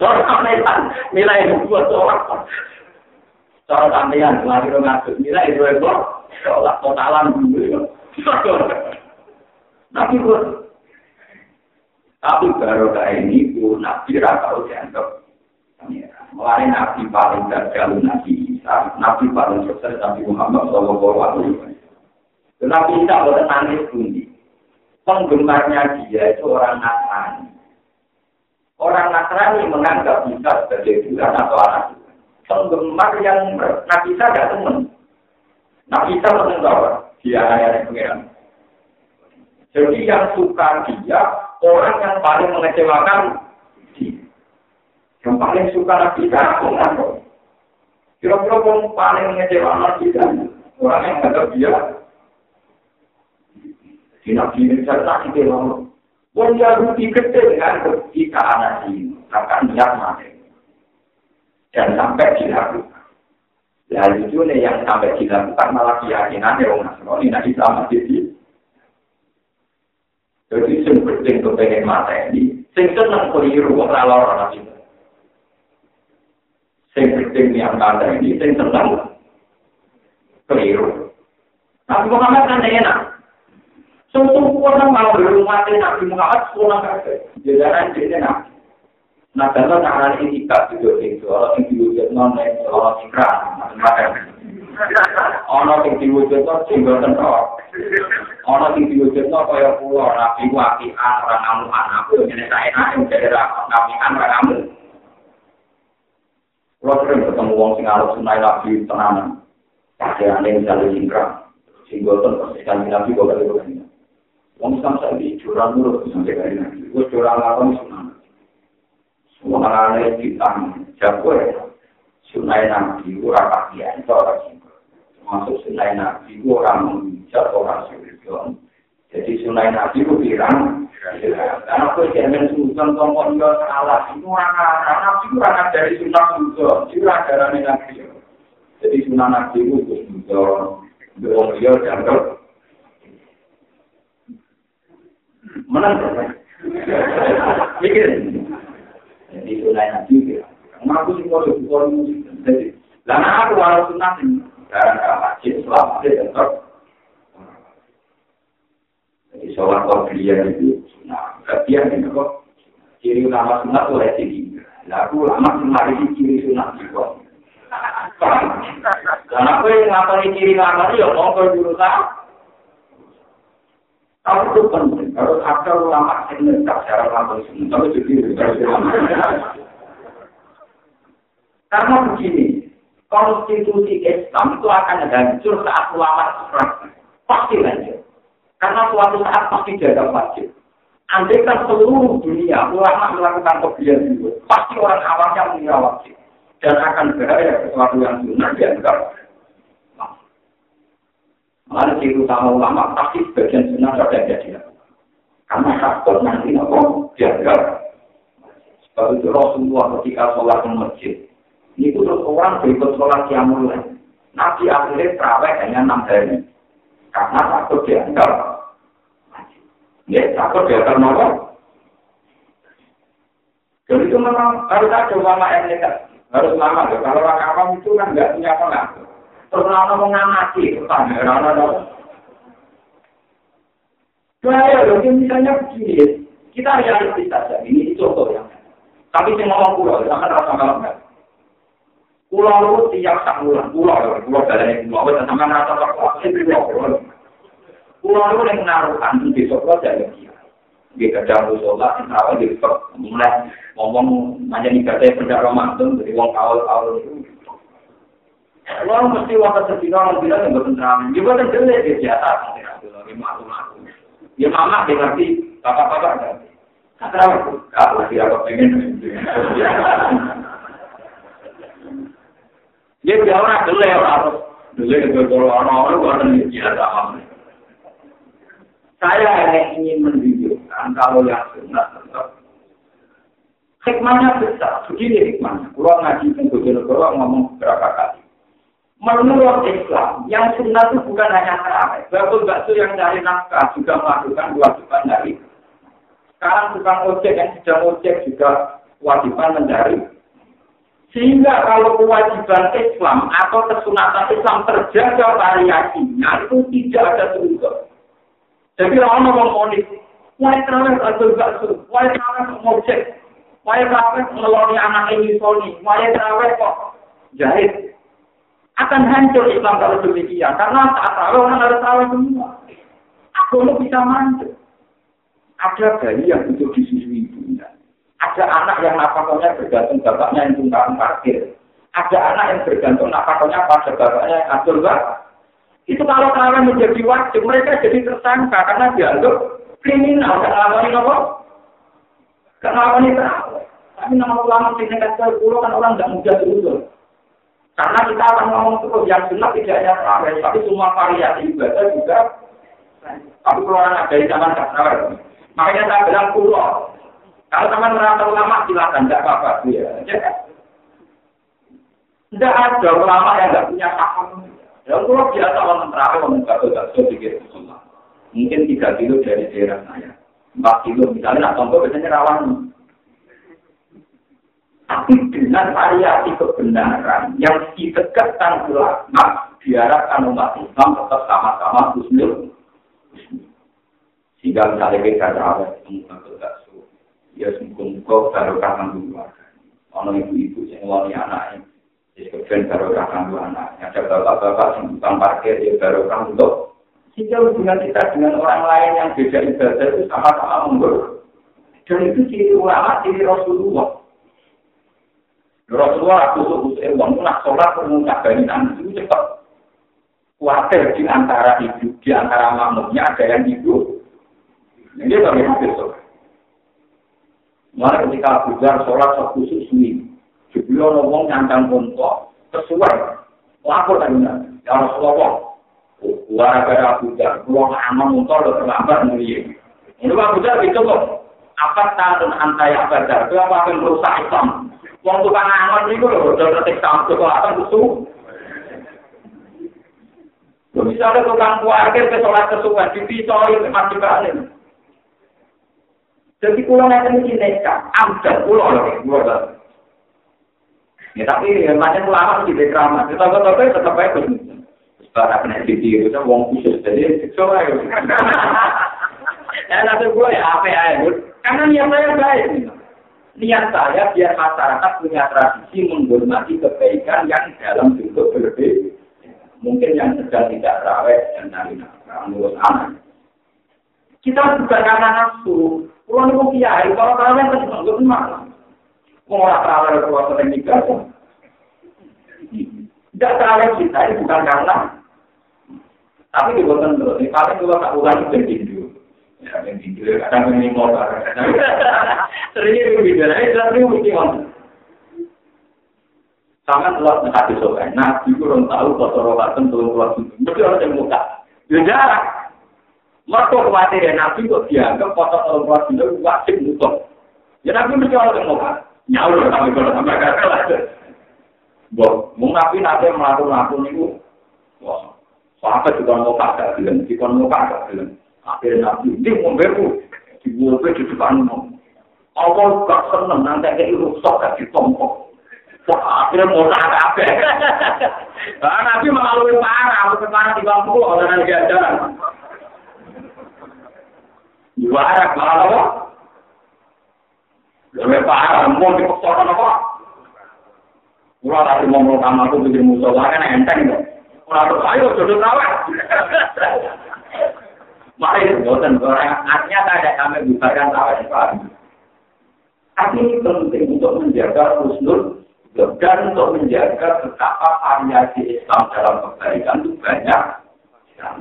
Soal sampean nilai dua orang. Soal sampean lagi ngatur nilai dua ekor. Soal totalan dulu. Nabi tapi baru kali ini pun Nabi rata dianggap Mulai Nabi paling gagal Nabi Isa, Nabi paling sukses Nabi Muhammad Sallallahu Alaihi Wasallam. Nabi Isa boleh nangis bundi. penggemarnya dia itu orang Nasrani. Orang Nasrani menganggap Isa sebagai Tuhan atau anak. Penggemar yang Nabi Isa tidak teman. Nabi Isa menengok dia hanya pengiran. Jadi yang suka dia, orang yang paling mengecewakan dia. Yang paling suka Nabi Isa, Kira-kira yang paling mengecewakan Nabi Isa, orang yang menganggap dia di nabi ini saya tak kita lalu. Wong Yahudi gede dengan ketika anak ini akan niat mati dan sampai dilakukan. Ya itu yang sampai dilakukan malah keyakinannya orang Nasrani nanti sama jadi. Jadi sing penting tuh pengen mata ini, sing seneng keliru wong lalor orang itu. Sing penting yang kata ini, sing seneng keliru. Tapi Muhammad kan enak. Sempurna mau berumah Nabi Muhammad sempurna kabeh. Jajaran jadi nabi. Nah, kalau nak ini kita juga itu, orang yang diwujud non orang ikrar, macam-macam. Orang yang diwujud non singgul tenor. Orang yang diwujud non kaya pulau nabi wakian orang kamu anak itu jadi saya enak jadi nabi an orang kamu. Kalau sering ketemu wong sing arep sunai nabi tenanan, pakaian yang misalnya singkrang, singgul tenor, sekali nabi kok kali Wong Islam saya di curang dulu sampai kali nanti. Gue curang apa nih sunan? Semua anak kita jago ya. Sunai nabi orang pakaian singkong. Masuk sunai nabi orang menghijab orang singkong. Jadi sunai nabi itu bilang. Karena aku jangan sultan tombol dia salah. Itu orang anak nabi itu orang dari sunnah sultan. Itu orang nabi. Jadi sunnah nabi itu sultan. Dia dianggap menang kan? Mikir. Jadi itu lain lagi ya. Ngaku sih kalau kalau jadi, lama aku walau sunat sekarang kalau masjid selama dia tetap. Jadi kau dia itu nah ketian ini kok ciri utama sunat oleh ciri. Lalu lama sunat itu ciri sunat juga. Karena aku yang ngapain ciri itu ya mau dulu tak? Tapi itu penting, harus ada ulama yang menetap secara langsung tapi jadi Karena begini, konstitusi Islam itu akan hancur saat ulama seperti pasti hancur. Karena suatu saat pasti jaga wajib. Andai kan seluruh dunia ulama melakukan kebiasaan itu, pasti orang awamnya punya wajib dan akan berada sesuatu yang sunnah dianggap. Mana ciri utama ulama pasti sebagian sunnah sudah jadi. Karena takut nanti nopo dianggap. Sebab itu Rasulullah ketika sholat di masjid, itu terus orang berikut sholat yang mulai. Nabi akhirnya terawih hanya enam hari. Karena takut dianggap Ya, takut dia akan nolong. Jadi itu memang harus ada ulama yang nekat. Harus lama. Kalau orang awam itu kan nggak punya pengaruh. Terus orang mau ngamati, tanya orang-orang. Bahaya loh, misalnya begini. Kita realistis saja. Ini contoh yang. Tapi saya ngomong pulau, akan rasa kalau enggak. Pulau itu tiap sak bulan, pulau, pulau dari pulau, sama rasa tak pulau, Pulau itu yang naruhan di besok lo jadi dia. Dia kerja sholat, tahu di besok mulai ngomong aja nih katanya kerja Ramadan. Dari uang awal-awal itu. Lo mesti waktu sedih orang bilang yang bertentangan. Juga kan jelek dia biasa. Ya mama dia ngerti, bapak-bapak ngerti. Kata aku, aku lagi apa pengen. Dia orang jelek, orang itu kalau orang-orang itu. Saya hanya ingin menunjukkan kalau yang sunnah tetap. Hikmahnya besar, begini hikmahnya. Kalau ngaji Bojonegoro ngomong beberapa kali. Menurut Islam, yang sunnah itu bukan hanya terawih. Bakul bakso yang cari nafkah juga melakukan kewajiban dari. Sekarang tukang ojek yang sedang ojek juga kewajiban mencari. Sehingga kalau kewajiban Islam atau kesunatan Islam terjaga variasinya itu tidak ada surga. Jadi orang mau monis, wah terawih atau bakso, wah terawih ngojek, wah terawih ngeloni anak ini soni, wah terawih kok jahit. Akan hancur Islam kalau demikian, karena saat terawih orang harus terawih semua. Agama bisa manjur. Ada bayi yang hidup di susu ibunya. Ada anak yang nafkahnya bergantung bapaknya yang tunggang parkir. Ada anak yang bergantung nafkahnya pada bapaknya yang atur. Itu kalau kalian menjadi wajib, mereka jadi tersangka karena dianggap kriminal. Gak ngawani apa? Ngawani terawih. Tapi nama ulama di negara pulau kan orang nggak mudah diusul. Karena kita akan ngomong terus yang sunat tidak hanya terawih, tapi semua variasi ibadah juga. Tapi kalau orang ada di zaman terawih, makanya saya bilang pulau. Kalau teman merasa ulama silakan, tidak apa-apa. Ya, Tidak ada ulama yang tidak punya paham. Ya kalau biasa orang terawih orang bakso bakso pikir semua. Mungkin tiga kilo dari daerah saya, empat kilo misalnya nak contoh biasanya rawan. Tapi dengan variasi kebenaran yang ditegakkan ulama, diharapkan umat Islam tetap sama-sama husnul. Sehingga misalnya kita terawih bakso bakso, ya semoga baru kangen dulu. Orang ibu-ibu yang wali anaknya jadi kemudian barokah kanggo anak. Ada bapak-bapak yang tukang parkir ya barokah untuk sehingga hubungan kita dengan orang lain yang beda ibadah itu sama-sama memburuk. Dan itu ciri ulama, ciri Rasulullah. Rasulullah kusuk kusuk uang nak sholat mengucap banitan itu cepat. Khawatir di antara ibu, di antara makmumnya ada yang ibu. Ini bagaimana besok. Mulai ketika Abu Dhar sholat ini, Jadi orang ngomong nyantang kontok, sesuai. Lapor tadi nanti. Ya Rasulullah. Gara-gara Abu Dhar, ruang aman untuk lo terlambat mulia. Ini Abu Dhar itu kok. Apa tahun antaya Abu Dhar? Itu apa yang merusak Islam? Wong tukang aman itu loh, udah ngetik sama kesolatan itu. Misalnya tukang kuarkir ke sholat kesukaan, dipisoi, mati balik. Jadi pulau nanti ini nekat, ambil pulau lagi, Ya tapi macam ulama di drama. Kita kok tapi tetap aja pun. Setelah kena ditiru, itu wong khusus jadi siksa aja. Ya nanti gue ya apa ya? Karena niat saya baik. Niat saya biar masyarakat punya tradisi menghormati kebaikan yang dalam bentuk berbeda. Mungkin yang sedang tidak rawat dan nafkah, ngurus anak. Kita bukan karena nafsu. Kalau mau kiai, kalau kalian kan cuma gue mana? Mau orang terawih keluar sering nikah, tidak terawih kita ini bukan karena. Tapi di bukan terus, ini paling kalau tak ulang itu tinju. Ya, yang tinju, kadang ini mau Sering itu beda, ini sering mesti ngomong. Sama telah menghati sobat, nabi kurang tahu kotor rokaten turun keluar itu. Mesti orang yang muka. Ya jarak. Mereka khawatir ya Nabi kok dianggap tahun kelas itu wajib nutup. Ya Nabi mesti orang yang mau nyaur tapi kalau sampai gagal aja. Bo, mau Nabi nanti melakukan melakukan itu, wah, sahabat juga mau kagak bilang, kita mau kagak bilang. Akhirnya Nabi ini mau beru, dibuat di depan mau. Allah gak seneng nanti kayak rusak gak ditompok. Wah, akhirnya mau kagak apa? Nabi mengalami parah, mau parah di bangku orang yang Juara malah apa? Lebih parah, mau dipaksakan apa? Kurang lagi mau melakukan aku bikin musuh, kan enteng kok. Kurang tersayu, jodoh rawat. Mari, bosan, orang artinya ada kami bubarkan rawat itu. Tapi penting untuk menjaga husnul dan untuk menjaga betapa variasi Islam dalam kebaikan itu banyak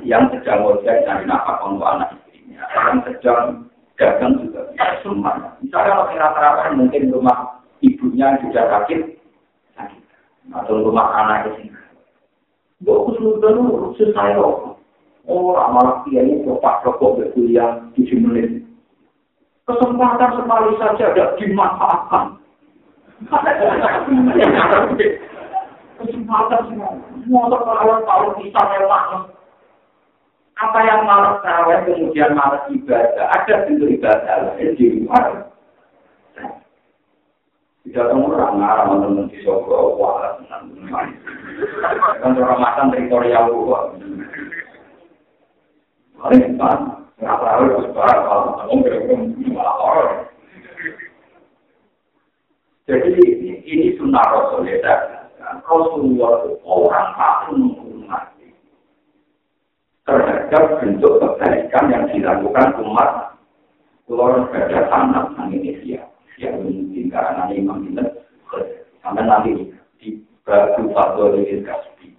yang sedang wajah dari nafkah untuk anak orang sedang dagang juga bisa semuanya. Misalnya kalau rata-rata mungkin rumah ibunya sudah sakit, sakit. atau rumah anak di sini. Gue sudah urusin saya Oh, malah dia ini bapak rokok berkuliah tujuh menit. Kesempatan sekali saja ada dimanfaatkan. Kesempatan semua. Semua orang tahu bisa lewat apa yang malas terawih kemudian malas ibadah, ada bentuk ibadah lain di luar. Tidak tahu orang ngarang teman di Solo, wah, orang makan teritorial gua. Paling kan, nggak tahu sebarang kalau kamu berumur orang. Jadi ini sunnah Rasulullah. Rasulullah orang tak menghormati terhadap bentuk kebaikan yang dilakukan umat keluar pada tanah Indonesia yang mungkin karena imam itu sampai nanti di batu fatwa dari kasbi.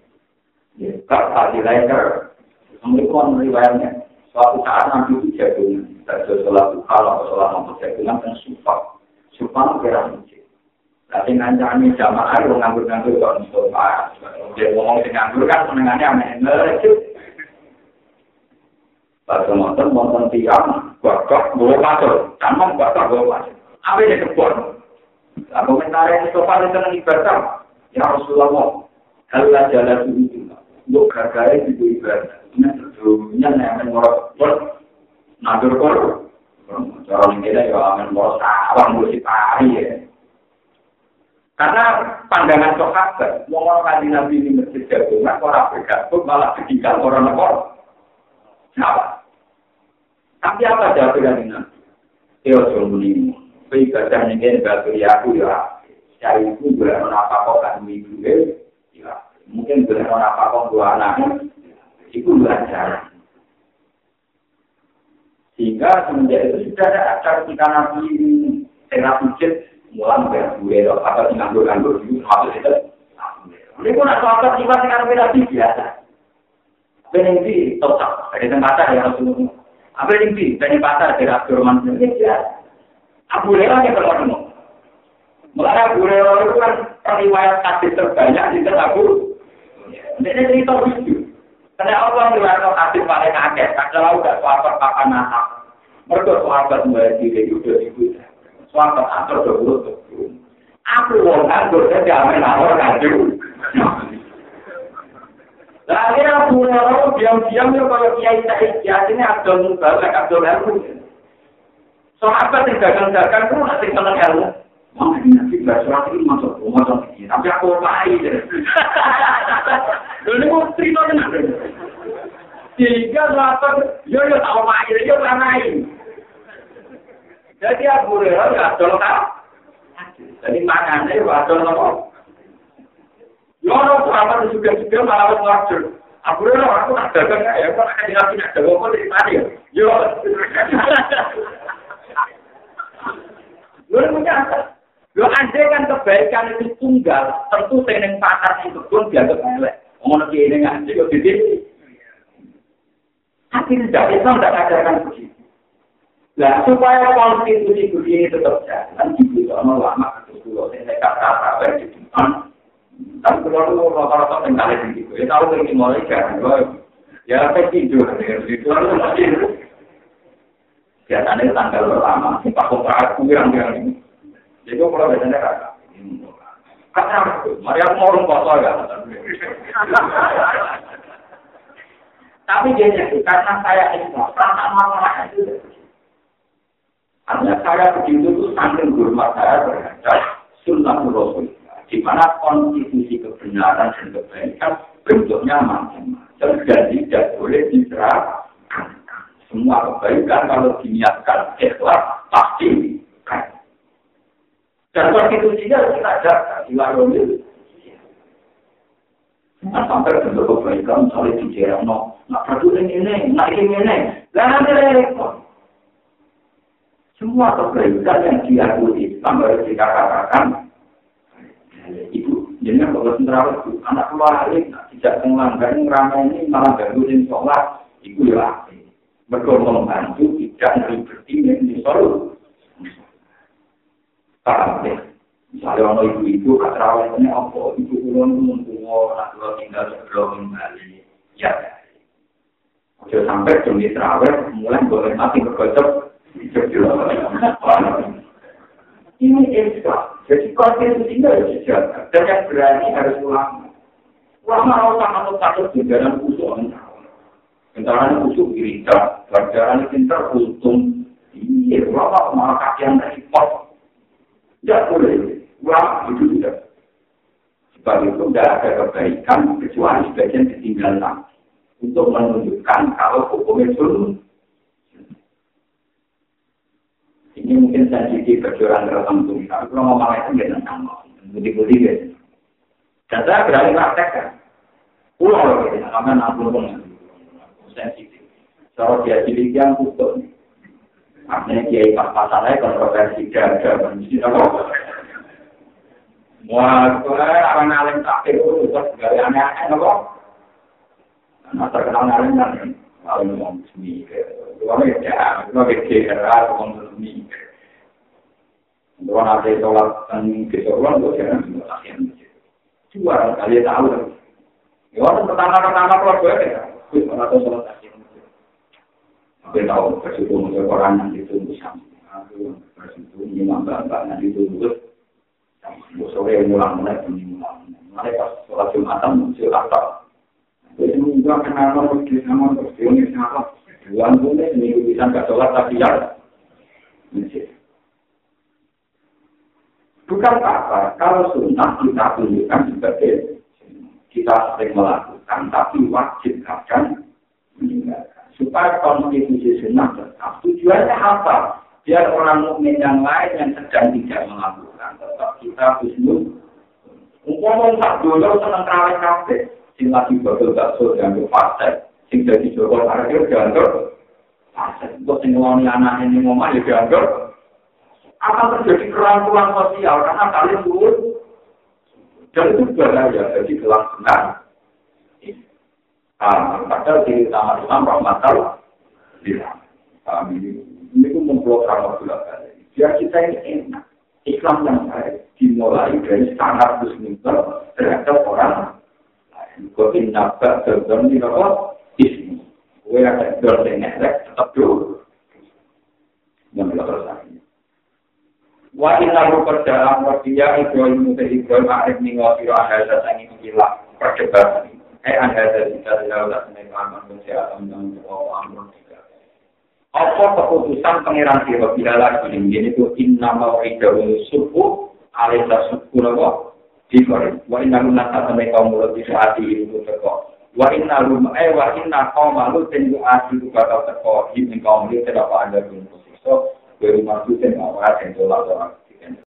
Ya, kata di lainnya, semua riwayatnya suatu saat nanti itu jagungan, terjadi sholat duha atau sholat mampus jagungan dan sumpah, sumpah mungkin. Tapi ngancani jamaah itu nganggur-nganggur kok mustafa. Dia ngomong dengan nganggur kan senengannya aneh-aneh. Bahasa motor, motor tiang, bakak, bawa pasur. Tanam bakak, bawa pasur. Apa ini? Nah, komentar yang Mustafa itu tentang ibadah. Ya Rasulullah, kalau jalan itu, untuk gara itu ibadah. Ini sebelumnya yang mengorok, nadur kor. Cara ini ya akan ngorok sawang, musik pari ya. Karena pandangan sahabat, mau orang nabi ini masjid jagungan, orang bergabung malah ditinggal orang orang. Salah. Tapi apa jawaban ini? Ya, suruh ini. Ibadah ini batu ya aku ya. Cari itu boleh apa kok kan ibu ya. Mungkin boleh apa kok dua anak. Itu belajar. Sehingga semenjak itu sudah ada acara kita nabi tengah pujit mulang berbuat atau nganggur-nganggur itu habis itu. Ini pun ada apa sifat yang beda biasa. Bening di total dari tempat yang Rasulullah. Apa yang di dari pasar dari Abdurrahman ini ya. Abu Hurairah yang ketemu. Mulai Abu Hurairah itu kan periwayat hadis terbanyak di Abu. Ini cerita lucu. Karena Allah melihat hadis paling akeh, kalau udah sahabat papan nasab. Mereka sahabat mulai diri itu udah ibu. Sahabat atur udah buruk. Aku wong nganggur, saya jamin awal nganggur. Akhirnya Abu Hurairah diam-diam ya kalau Kiai Said ini Abdul Mubarak, Abdul Ilmu. Sahabat yang dagang-dagang itu nanti seneng ilmu. Mama ini nanti gak surat ini masuk rumah sama ini, tapi aku. Lalu ini mau cerita dengan Tiga sahabat, yo yo tahu main, yo lain. Jadi Abu Hurairah gak Abdul kan? Jadi makannya Abdul apa? Yono sahabat juga juga malah ngajur. Aku ora aku tak dagang ya, kok nek dina punya dagang kok dari tadi. Yo. Lu punya? Lu andai kan kebaikan itu tunggal, tentu sing pasar itu pun dianggap elek. Ngono ki ini nggak yo gede. Tapi tidak Islam tidak ajarkan begitu. Nah, supaya konstitusi begini tetap jalan, itu sama lama itu dulu, saya kata-kata, di depan, Tapi kalau lu rata-rata tinggal di situ, ya tahu dari mulai kan, ya apa tidur lalu masih biasanya tanggal pertama, pak kontrak kurang-kurang ini. Jadi kalau biasanya kata, kata mari aku mau rumah kotor ya. Tapi dia itu karena saya itu, perasaan masalah itu. Artinya saya begitu itu sambil hormat saya terhadap sunnah Rasul. Di mana konstitusi kebenaran dan kebaikan bentuknya macam-macam dan tidak boleh diserahkan. Semua kebaikan kalau diniatkan ikhlas pasti kan. Dan konstitusinya harus kita jaga di warung. Nah, sampai bentuk kebaikan misalnya di daerah no, nak peduli ini, nak ini ini, lah nanti repot. Semua kebaikan yang diakui sampai dikatakan ibu jadi kalau sentral itu anak keluarin tidak melanggar ramai ini malah gangguin sholat ibu ya berkorban membantu tidak berarti di solo paham ya misalnya orang ibu ibu katrawat ini apa ibu ulun mengkuwo anak tua tinggal sebelum kembali ya. Oke sampai jam terawih mulai boleh mati berkocok ini Islam Jadi konstitusi itu harus dijaga. Dan yang berani harus ulama. Ulama harus sangat takut dalam usul. Bentaran usul gereja, pelajaran pintar untung. Iya, ulama malah kakian dari pot. Tidak boleh. Ulama itu tidak. Sebab itu tidak ada kebaikan kecuali sebagian ketinggalan untuk menunjukkan kalau hukum itu Ini mungkin sensitif perjuangan tertentu. Tapi kalau ngomong itu nggak tentang budi-budi gitu. Dan saya berani praktekkan. Pulau loh gitu, karena nampung pun sensitif. Kalau dia cilik yang putus, artinya kiai pas pasalnya kontroversi gada, mesti apa? Wah, orang alim tak itu terus gaya aneh-aneh, apa? Karena terkenal alim kan, Kalau ngomong sendiri. Kalau nanti sholat dan kesoruan, gue jangan semua latihan. Dua, kalian tahu. Ya, pertama-pertama kalau gue ya, gue pernah tahu sholat latihan. Gue tahu, bersyukur untuk orang yang ditunggu sama. Bersyukur, ini mbak-mbak yang ditunggu. Gue sore mulang mulai, ini mulang. Mulai pas sholat Jumatan, muncul apa. Gue juga kenal sama di sama, terus dia sama. Dua mulai, ini bisa nggak sholat tapi ya. Bukan apa, kalau sunnah kita tunjukkan sebagai kita sering melakukan, tapi wajib akan meninggalkan. Supaya konstitusi sunnah tetap. Tujuannya apa? Biar orang mukmin yang lain yang sedang tidak melakukan, tetap kita husnul. Ngomong tak dulu kawin kafe, sing lagi bakal bakso yang fase, sing jadi joko parkir dianggap fase. Untuk sing ngeloni anak ini ngomong ya dianggap akan terjadi kerangkulan sosial? Karena kalian turun. Dan itu bahaya jadi kelangsungan ah padahal di utama Islam rahmatal bilang ini? Itu memblok waktu balik biar kita ini enak. Islam yang baik dimulai dari standar muslimah terhadap orang Kau innabat dalam di bawah ismi. Kau ada dalam tetap dulu. Yang belakang Wa inna ru perdalam wa dia Ibrahim mutai Ibrahim arif ningo siro ahada sangi ikilah perdebatan. Eh ahada kita tidak udah seneng aman kesehatan dan Allah amrun tidak. Apa keputusan pengiran siro bila lagi ini itu inna mau idawul subuh alisa subuh nopo dikorin. Wa inna ru nasa sampai kaum mulut bisa hati itu teko. Wa inna ru eh wa inna kaum malu tentu hati itu bakal teko. Ini kaum mulut tidak ada pun posisi. Dari masuk dan awal yang tolak orang.